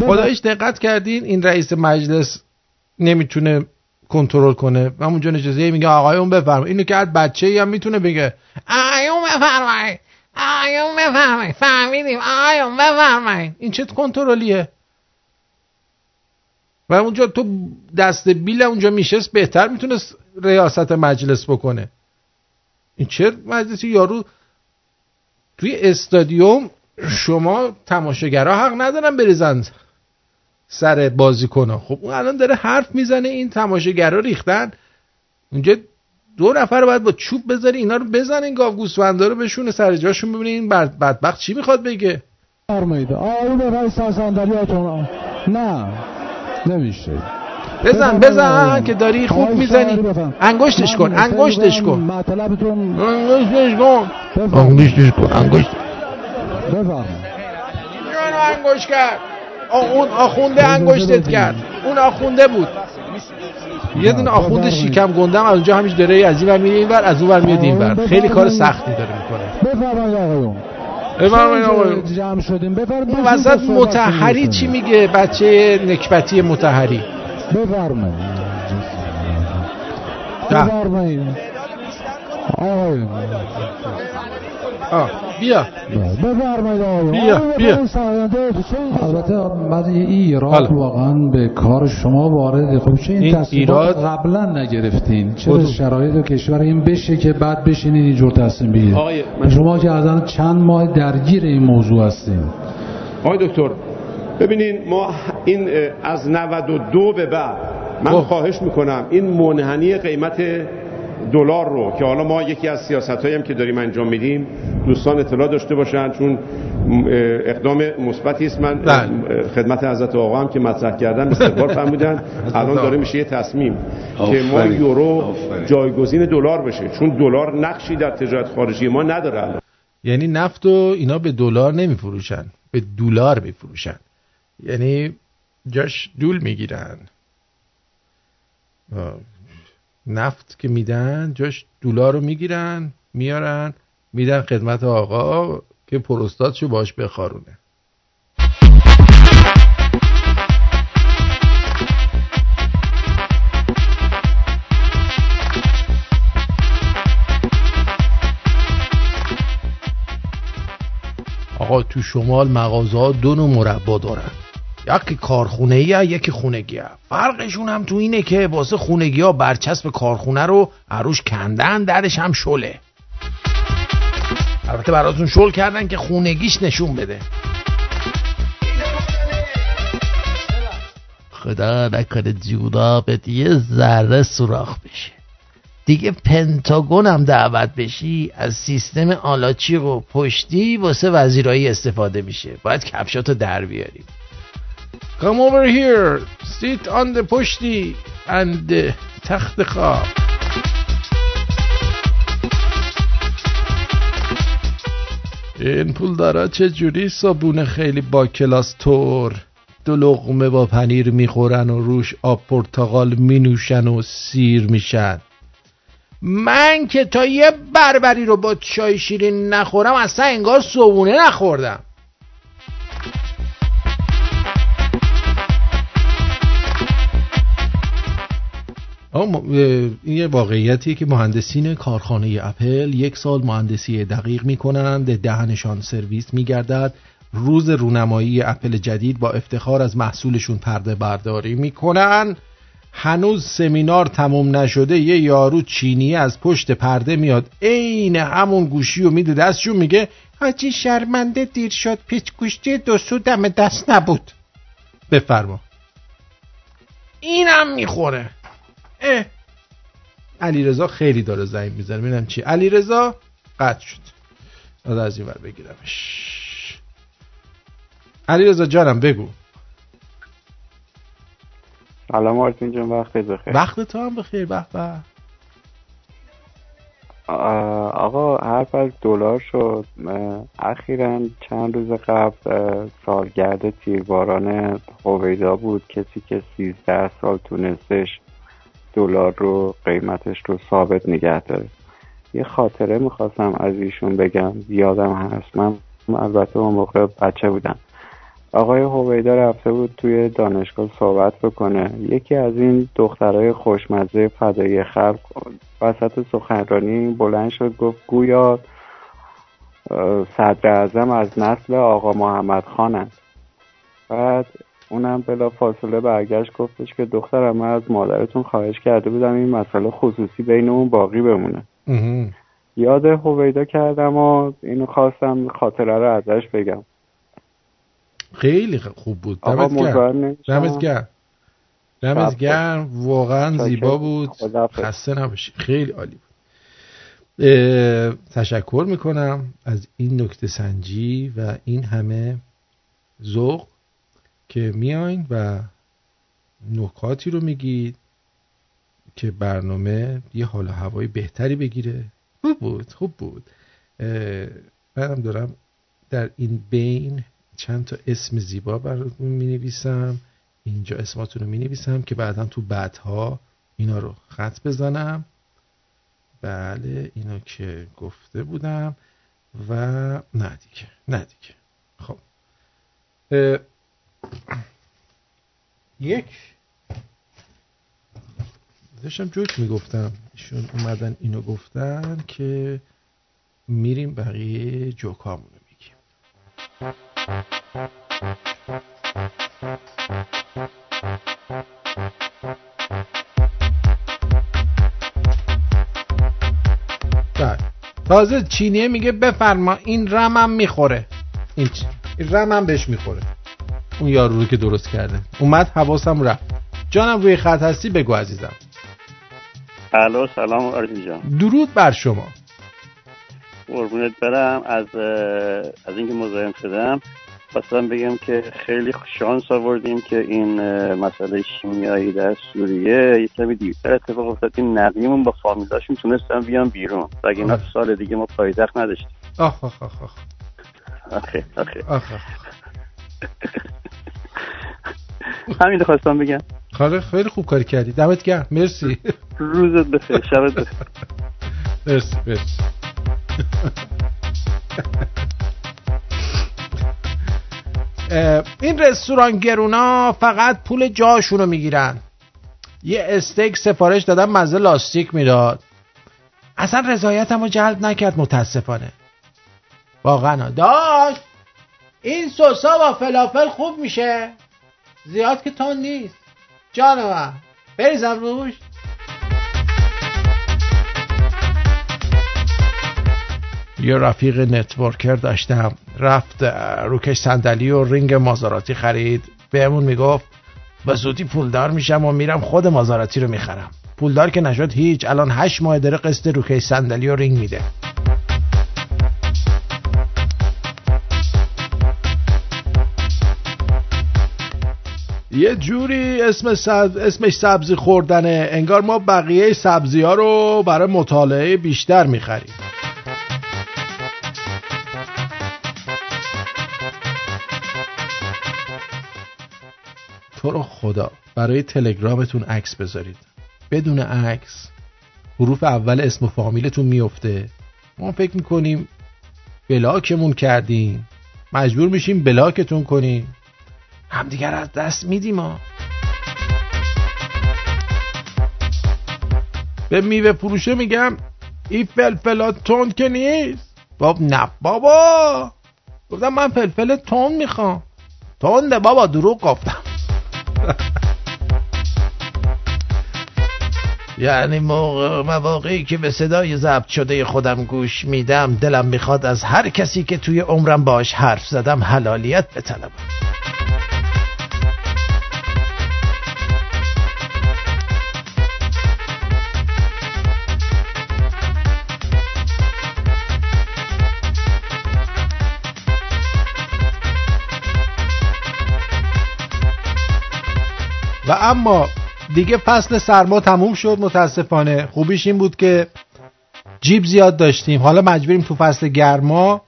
خدایش دقت کردین؟ این رئیس مجلس نمی‌تونه کنترل کنه. و همونجا نشسته. میگه آقایون بفرمایید. اینو که بچه ای هم می‌تونه بگه. آقایون بفرمایید. آقایون بفرمایید. فهمیدیم. آقایون بفرمایید. این چه کنترلیه؟ و اونجا تو دست بیل اونجا میشست بهتر می‌تونست ریاست مجلس بکنه. این چه مجلسی یارو توی استادیوم شما تماشاگرها حق ندارن بریزند سر بازیکن خب اون الان داره حرف می‌زنه این تماشاگرها ریختن. اونجا دو نفر باید با چوب بذاری اینا رو بزن این گاو گوسفندا رو بشونه سر جاشون ببینه این بدبخت چی می‌خواد بگه. فرمایید. به رئیس صندلیاتون نه نمیشه. بزن بزن که داری خوب می‌زنی. انگشتش کن انگشتش کن. مطلبتون انگشتش کن. انگشتش کن انگشت. انگشت کرد؟ اون آخونده انگشتت کرد. اون آخونده بود. یه دونه آخونده شیکم گندم از اونجا همیشه داره از این ور میره این ور از اون ور میاد این ور. خیلی کار سختی داره می‌کنه. بفرمایید آقایون. بفرمایید آقای جمع شدیم؟ بفرمایید. وسط متحری چی میگه؟ بچه نکبتی متحری. بفرمایید بفرمایید آقای. بیا. بفرمایید آقای. بیا بیا. البته این ایراد واقعا به کار شما وارده. خب چه این, این تصمیمات قبلا نگرفتین؟ چه شرایط کشور این بشه که بعد بشینین اینجور تصمیم بگیرید شما که از چند ماه درگیر این موضوع هستین. آقای دکتر ببینین ما این از 92 به بعد من خب. خواهش می‌کنم این منحنی قیمت دلار رو که حالا ما یکی از سیاست هم که داریم انجام میدیم دوستان اطلاع داشته باشن چون اقدام مثبتی است من بله. خدمت حضرت آقا هم که مطرح کردم استقبال فرمودن الان داره میشه یه تصمیم که ما. یورو. جایگزین دلار بشه چون دلار نقشی در تجارت خارجی ما نداره یعنی نفت و اینا به دلار نمیفروشن به دلار میفروشن یعنی جاش دول می‌گیرن. نفت که میدن جاش دلار رو می‌گیرن میارن میدن خدمت آقا که پروستاتشو باش بخارونه. آقا تو شمال مغازه ها دو نوع مربا دارن. یکی کارخونه ای یکی خونگی ها. فرقشون هم تو اینه که واسه خونگی ها برچسب کارخونه رو عروش کندن درش هم شله. البته براتون شل کردن که خونگیش نشون بده. خدا نکنه جورابت یه ذره سوراخ بشه. دیگه پنتاگون هم دعوت بشی از سیستم آلاچی و پشتی واسه وزیرایی استفاده میشه. باید کفشاتو در بیاریم. Come over here. Sit on the پشتی and the تخت خواب این پول دارا چه جوری؟ صبونه خیلی با کلاس طور. دو لقمه با پنیر می‌خورن و روش آب پرتقال مینوشن و سیر میشن. من که تا یه بربری رو با چای شیرین نخورم اصلا انگار صبونه نخوردم. اما این یه واقعیتیه که مهندسین کارخانه اپل یک سال مهندسی دقیق می‌کنند دهنشان سرویس میگردد. روز رونمایی اپل جدید با افتخار از محصولشون پرده برداری می‌کنن. هنوز سمینار تموم نشده یه یارو چینی از پشت پرده میاد عین همون گوشی و میده دستشون میگه حاجی شرمنده دیر شد پیچ گوشتی دو سو دم دست نبود. بفرما. اینم می‌خوره. اه. علی خیلی داره زنگ می‌زنه. ببینم چی. علی رضا قطع شد. داده از این ور بگیرمش. علی رضا جانم بگو. سلام آرتین جان وقت بخیر. وقت تو هم بخیر به به. آ- آقا حرف از دلار شد. اخیرا چند روز قبل سالگرد تیرباران هویدا بود. کسی که سیزده سال تونستش دلار رو قیمتش رو ثابت نگه داره. یه خاطره می‌خواستم از ایشون بگم. یادم هست. من البته اون موقع بچه بودم. آقای هویدا رفته بود توی دانشگاه صحبت بکنه. یکی از این دخترای خوشمزه فدایی خلق وسط سخنرانی بلند شد گفت گویا صدر اعظم از نسل آقا محمد خانن. بعد اونم بلا فاصله برگشت گفتش که دخترم من از مادرتون خواهش کرده بودم این مسئله خصوصی بینمون باقی بمونه. یاد هویدا کردم و اینو خواستم خاطره رو ازش بگم. خیلی خوب بود. دمت گرم. دمت گرم. دمت گرم. واقعا. زیبا بود. خسته نباشی. خیلی عالی بود. تشکر می‌کنم از این نکته سنجی و این همه ذوق. که میاین و نکاتی رو میگید که برنامه یه حال و هوای بهتری بگیره. خوب بود خوب بود. منم دارم در این بین چند تا اسم زیبا براتون می نویسم اینجا اسماتون رو می نویسم که بعدا تو بعدها اینا رو خط بزنم. بله اینا که گفته بودم و نه دیگه نه دیگه. خب. یک. داشتم جوک می‌گفتم. ایشون اومدن اینو گفتن که میریم بقیه جوک همونو میگیم بله. تازه چینیه میگه بفرما. این رمم می‌خوره. این, چ... این رمم بهش می‌خوره. اون یارو رو که درست کرده. اومد حواسم رفت. جانم روی خط هستی بگو عزیزم. الو سلام آرزی جان. درود بر شما. قربونت برم. از از اینکه مزاحم شدم خواستم بگم که خیلی شانس آوردیم که این مسئله شیمیایی در سوریه یه کمی دیرتر اتفاق افتاد. این نقیمون با فامیلاشون تونستن بیان بیرون. و اینا سال دیگه ما پایتخت نداشتیم. آخ آخ آخ آخ آخه آخه. آخ آخ همین خواستم بگم. خاله خیلی خوب کاری کردی. دمت گرم. مرسی. روزت بخیر. شبت بخیر. مرسی مرسی. این رستوران گرونا فقط پول جاشونو می‌گیرن. یه استیک سفارش دادم مزه لاستیک می‌داد. اصلا رضایتمو جلب نکرد متاسفانه. واقعا. داشت. این سوسا با فلافل خوب میشه. زیاد که تند نیست. جان من بریزم روش یه رفیق networker داشتم. رفت روکش صندلی و رینگ مازاراتی خرید. بهمون می‌گفت به زودی پولدار میشم و میرم خود مازاراتی رو می‌خرم. پولدار که نشد هیچ. الان هشت ماه داره قسط روکش صندلی و رینگ میده. یه جوری اسم سب... اسمش سبزی خوردنه. انگار ما بقیه سبزی ها رو برای مطالعه بیشتر می‌خریم. تو رو خدا برای تلگرامتون عکس بذارید. بدون عکس حروف اول اسم و فامیلتون میفته ما فکر می‌کنیم بلاکمون کردیم. مجبور میشیم بلاکتون کنیم. همدیگر از دست میدیم ها. به میوه فروشه میگم این فلفلا تند که نیست. باب نه بابا. گفتم من فلفل تند می‌خوام. تنده بابا دروغ گفتم. یعنی موقع مواقعی که به صدای ضبط شده خودم گوش میدم دلم می‌خواد از هر کسی که توی عمرم باش حرف زدم حلالیت بطلبم. اما دیگه فصل سرما تموم شد. متاسفانه خوبیش این بود که جیب زیاد داشتیم. حالا مجبوریم تو فصل گرما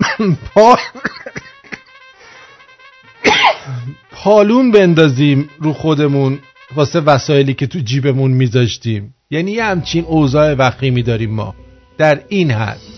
پا... پالون بندازیم رو خودمون واسه وسایلی که تو جیبمون میذاشتیم. یعنی یه همچین اوضاع وخیمی داریم ما. در این حد.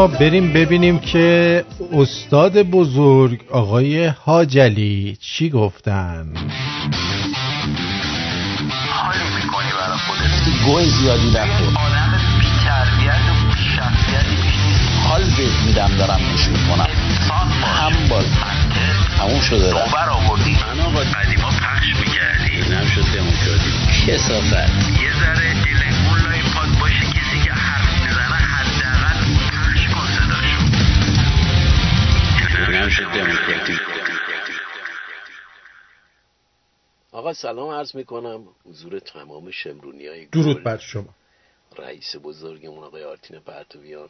و اما بریم ببینیم که استاد بزرگ آقای حاجلی چی گفتن؟ گوه زیادی نخور. آدم بی تربیت و شخصیتی پیش نیست. حال بهت میدم دارم گوش می‌کنم. هم باز. تموم شده. رفت بر آوردی. من آقا قدیما پخش می‌کردی اینم شد دموکراتیک کسافت. یه ذره دموکراتیک آقا سلام عرض می‌کنم. حضور تمام شمرونی های درود بر شما. رئیس بزرگمون آقای آرتین پرتویان.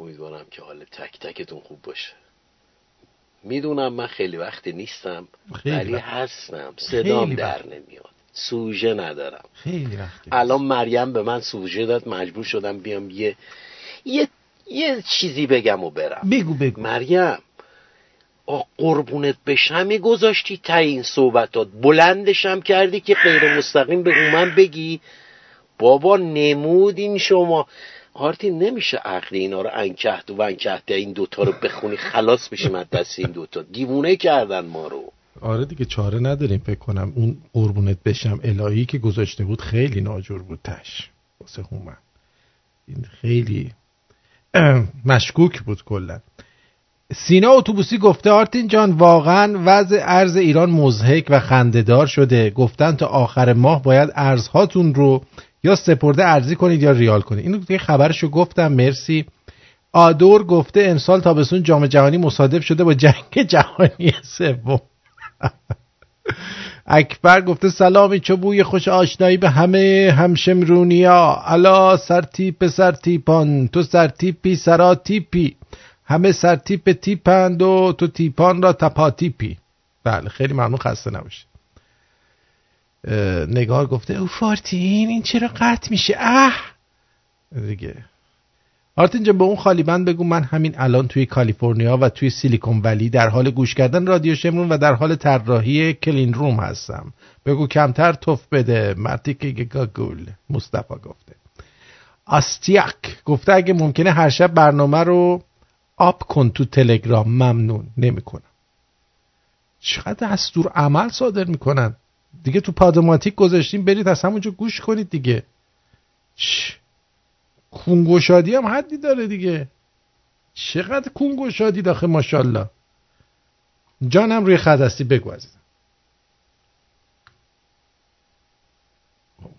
امیدوارم که حال تک تکتون خوب باشه. می‌دونم من خیلی وقت نیستم خیلی ولی وقت. هستم. صدام در. نمیاد. سوژه ندارم. خیلی وقت. الان مریم به من سوژه داد مجبور شدم بیام یه یه یه چیزی بگم و برم. بگو بگو. مریم قربونت بشم گذاشتی تا این صحبتات. بلندشم کردی که غیر مستقیم به من بگی. بابا نمودین شما. آرتین نمیشه عقلی اینا رو انکهت و انکهت این دوتا رو بخونی. خلاص بشیم از دست این دوتا. دیوونه کردن ما رو. آره دیگه چاره نداریم فکر کنم. اون قربونت بشم الهی که گذاشته بود خیلی ناجور بود تش. واسه هومن. این خیلی مشکوک بود کلا. سینا اتوبوسی گفته آرتین جان واقعا وضع ارز ایران مزهک و خندهدار شده. گفتن تا آخر ماه باید ارزهاتون رو یا سپرده ارزی کنید یا ریال کنید. اینو دیگه خبرشو گفتم مرسی. آدور گفته امسال تابستون جام جهانی مصادف شده با جنگ جهانی سوم. اکبر گفته سلامی چو بوی خوش آشنایی به همه همشمرونیا. الا سرتیپ سرتیپان تو سرتیپی سرا همه سرتیپ تیپند و تو تیپان را تپا تیپی. بله خیلی ممنون خسته نباشه نگار گفته اوف آرتین این چرا قطع میشه؟ اه! دیگه. آرتین به اون خالی بند بگو من همین الان توی کالیفرنیا و توی سیلیکون ولی در حال گوش کردن رادیو شمرون و در حال طراحی کلین روم هستم. بگو کمتر توف بده. مرتی که گاگول مصطفی گفته. آستیاک گفته اگه ممکنه هر شب برنامه رو آپ کن تو تلگرام ممنون نمی‌کنم. چقدر دستور عمل صادر می‌کنن؟ دیگه تو پادماتیک گذاشتیم برید از همونجا گوش کنید دیگه. چ کونگوشادی هم حدی داره دیگه. چقدر کونگوشادی داخل ماشاءالله. جانم روی خط هستی بگو عزیزم.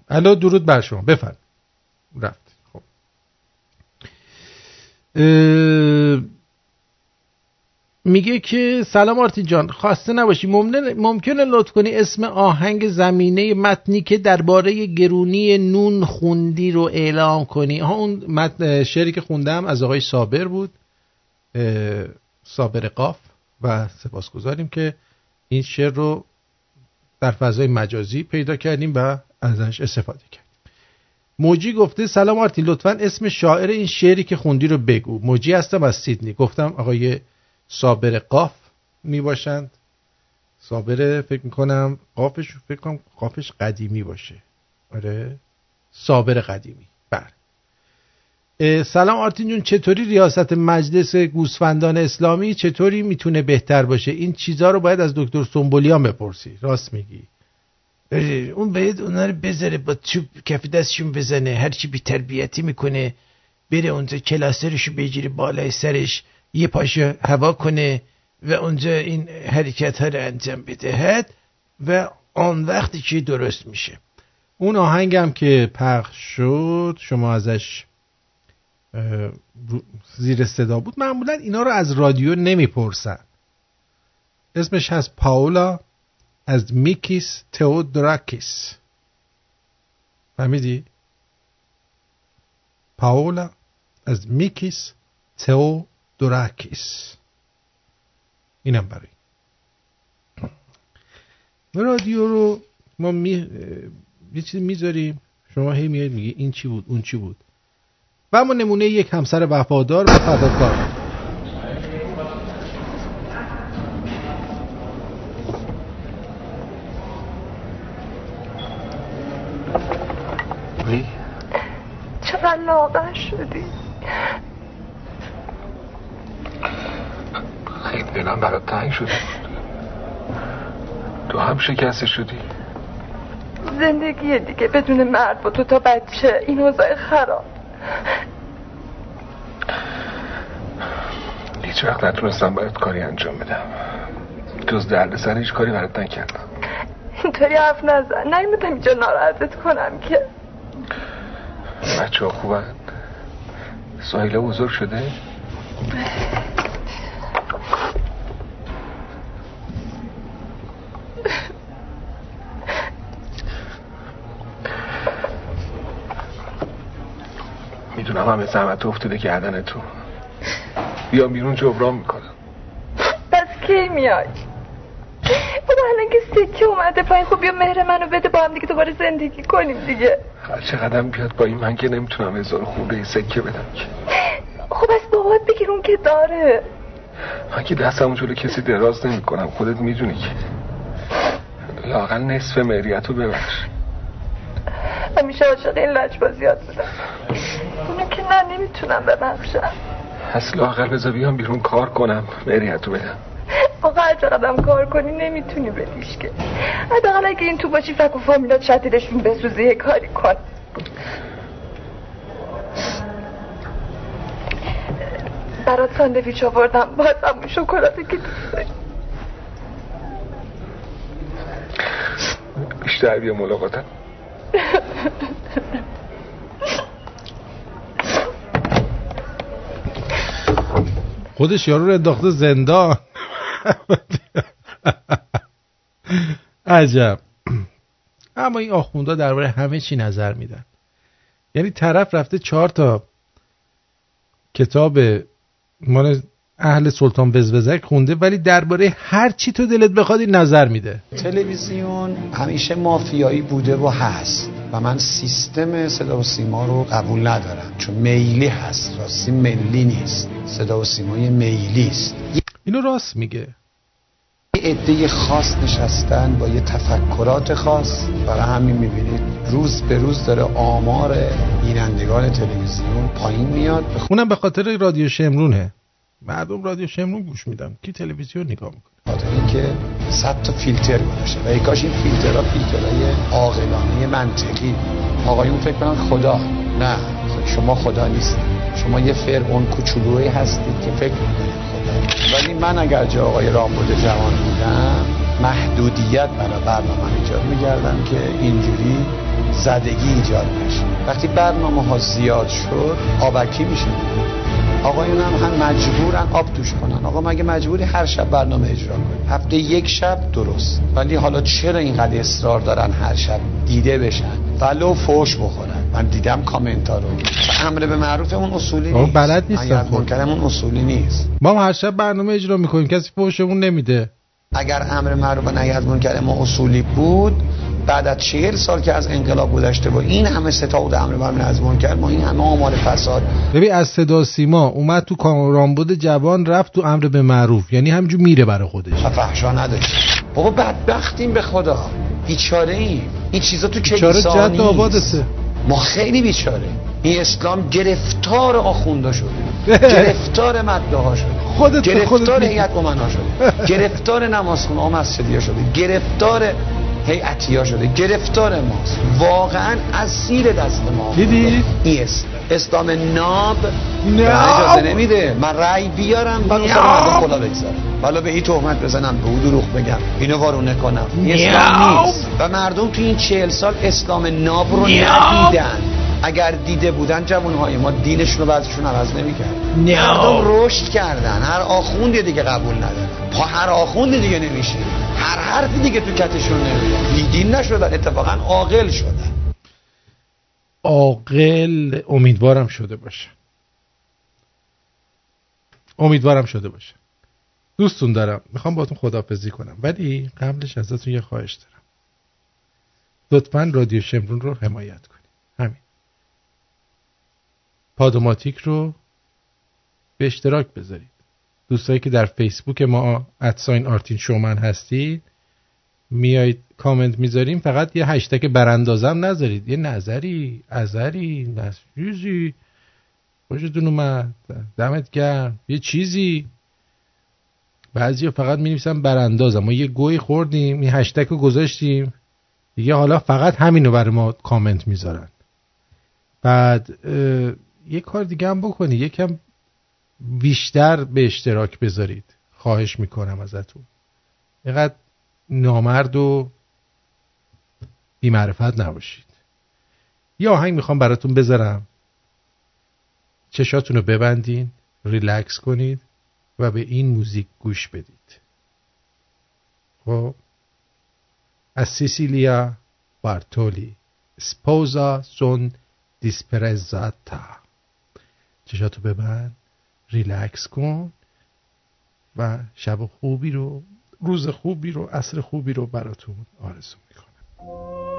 الو درود بر شما. بفرم رفت. خب میگه که سلام آرتین جان خواسته نباشی. ممکنه, ممکنه لطف کنی اسم آهنگ زمینه متنی که درباره گرونی نون خوندی رو اعلام کنی. ها اون متن شعری که خوندم از آقای صابر بود صابر قاف و سپاسگزاریم که این شعر رو در فضای مجازی پیدا کردیم و ازش استفاده کردیم. موجی گفته سلام آرتین لطفا اسم شاعر این شعری که خوندی رو بگو. موجی هستم از سیدنی. گفتم آقای صابر قاف می باشند. صابر فکر می‌کنم قافش فکر کنم قافش قدیمی باشه. آره صابر قدیمی. بله. اه، سلام آرتین جون چطوری ریاست مجلس گوسفندان اسلامی؟ چطوری می‌تونه بهتر باشه؟ این چیزها رو باید از دکتر سنبولیان بپرسی. راست میگی. اون باید اونا رو بذاره با چوب کف دستشون بزنه هرچی بی تربیتی می‌کنه بره اونجا کلاسرشو بگیره بالای سرش یه پاشو هوا کنه و اونجا این حرکت ها رو انجام بدهد و آن وقتی که درست میشه اون آهنگم که پخش شد شما ازش زیر صدا بود معمولا اینا رو از رادیو نمی‌پرسن اسمش هست پاولا از میکیس تئودراکیس. فهمیدی؟ پاولا از میکیس تئودراکیس. اینم برای. رادیو رو ما می... یه چیزی می‌ذاریم. شما هی میاد میگی این چی بود اون چی بود. و اما نمونه یک همسر وفادار و فداکار. چقدر لاغر شدی. خیلی دلم برات تنگ شده. تو هم شکسته شدی. زندگی دیگه بدون مرد با تو تا بچه. این اوضاع خراب. هیچ وقت نتونستم باید کاری انجام بدم. جز درد سر هیچ کاری برات نکردم. اینطوری حرف نزن. نیومدم اینجا ناراحتت کنم که. بچه ها خوبن؟ ساحله بزرگ شده؟ می‌دونم همه زحمت افتاده گردن تو بیا بیرون جبران می‌کنم. پس کی میای؟ بابا الان که سکه اومده پایین. خب بیا مهر منو بده با هم دیگه دوباره زندگی کنیم دیگه. هر چقدر بیاد با این من که نمی‌تونم هزار خورده سکه بدم که. خب از بابات بگیر اون که داره. من که دستمو جلو کسی دراز نمی کنم خودت می‌دونی که. لاغل نصف مهریت رو ببخش همیشه عاشق این لجبازیات بودم اونو که نه نمی‌تونم ببخشم. پس لاغل بذار بیام بیرون کار کنم مهریت رو بدم. آقا هر چقدرم کار کنی نمی‌تونی بدیش که. حداقل اگه این تو باشی فک و فامیلات شتیلشون بسوزه یه کاری کن. برات ساندویچ آوردم. باز همون شکلاته که دوست داری بیشتر بیا ملاقاتم. خودش یارو رو انداخته زندان. عجب. اما این آخوندا درباره همه چی نظر میدن. یعنی طرف رفته چهار تا کتاب مال اهل سلطان بزبزک خونده ولی درباره هر چی تو دلت بخواد این نظر میده. تلویزیون همیشه مافیایی بوده و هست و من سیستم صدا و سیما رو قبول ندارم چون میلی هست. راستی ملی نیست. صدا و سیمای میلی است. اینو راست میگه. یه عده خاص نشستن با یه تفکرات خاص. برای همین می‌بینید روز به روز داره آمار بینندگان تلویزیون پایین میاد. اونم به خاطر رادیو شمرونه. مردم رادیو شمرون گوش میدم کی تلویزیون نگاه می‌کنه؟ خاطر اینکه صد تا فیلتر گذاشته و ای کاش این فیلترها فیلترهای عاقلانه منطقی آقایون فکر کنن خدا. نه شما خدا نیستید. شما یه فرعون کوچولویی هستید که فکر ولی من اگر جا آقای رامبد جوان بودم محدودیت برای برنامه ایجاد میگردم که اینجوری زدگی ایجاد نشه. وقتی برنامه ها زیاد شد آبکی میشه آقایون هم هم مجبورن آب توش کنن. آقا مگه مجبوری هر شب برنامه اجرا کنی؟ هفته یک شب درست. ولی حالا چرا اینقدر اصرار دارن هر شب دیده بشن؟ ولو فوش بخورن. من دیدم کامنت ها رو امر به معروف اون اصولی نیست. بلد نیستم منکرم اون اصولی نیست. ما هر شب برنامه اجرا می‌کنیم. کسی فوشمون نمیده. اگر امر معروف و نهی از منکر ما اصولی بود بعد از چهل سال که از انقلاب گذشته و این همه ستاد امر معروف از منکر ما این همه آمار فساد ببین از صدا سیما اومد تو رامبد جوان رفت تو امر به معروف. یعنی همجور میره برای خودش. فحشا نداری بابا بدبختیم به خدا. بیچاره ایم این چیزا تو کلیسا جد آبادسه ما خیلی بیچاره. این اسلام گرفتار آخوندا شده. گرفتار مدده ها شده. خودت گرفتار خودت هیئت امنا شده. گرفتار نمازخونه ها مسجدی شده. گرفتار هی عطیه شده. گرفتار ماست. واقعا اسیر دست ما دیدی؟ ایست اسلام ناب. نه. من اجازه نمیده. من رأی بیارم. مردم کلا بگذارم. ولی به این تهمت بزنم. به او دروغ بگم. اینو وارونه کنم. اسلام نیست. و مردم تو این چهل سال اسلام ناب رو ندیدن. اگر دیده بودن جوانهای ما دینشون رو بعضشون عوض نمی‌کرد مردم رشد کردن. هر آخوندی دیگه قبول ندارن پا هر آخوندی دیگه نمیشه. هر حرفی دیگه تو کتشون نمیره. بیدین نشدن. اتفاقا عاقل شدن. عاقل امیدوارم شده باشه. امیدوارم شده باشه. دوستون دارم. می‌خوام باتون خدافزی کنم. ولی قبلش ازتون یه خواهش دارم. لطفا رادیو شمرون رو حمایت همین پادوماتیک رو به اشتراک بذارید. دوستایی که در فیسبوک ما ادساین آرتین شومن هستید میایید کامنت می‌ذاریم فقط یه هشتگ براندازم نذارید. یه نظری ازری نسیزی خوشتون اومد؟ دمت گرم. یه چیزی. بعضی فقط می نویسن براندازم. ما یه گوی خوردیم این هشتگ رو گذاشتیم. دیگه حالا فقط همینو برای ما کامنت می‌ذارن. بعد یه کار دیگه هم بکنی. یکم بیشتر به اشتراک بذارید. خواهش می‌کنم ازتون. اینقدر نامرد و بیمعرفت نباشید. یه آهنگ می‌خوام براتون بذارم. چشاتون رو ببندین ریلکس کنید و به این موزیک گوش بدید. خب؟ از سیسیلیا بارتولی. سپوزا سون دیسپرزاتا چشاتو ببند ریلکس کن و شب خوبی رو روز خوبی رو عصر خوبی رو براتون آرزو می‌کنم.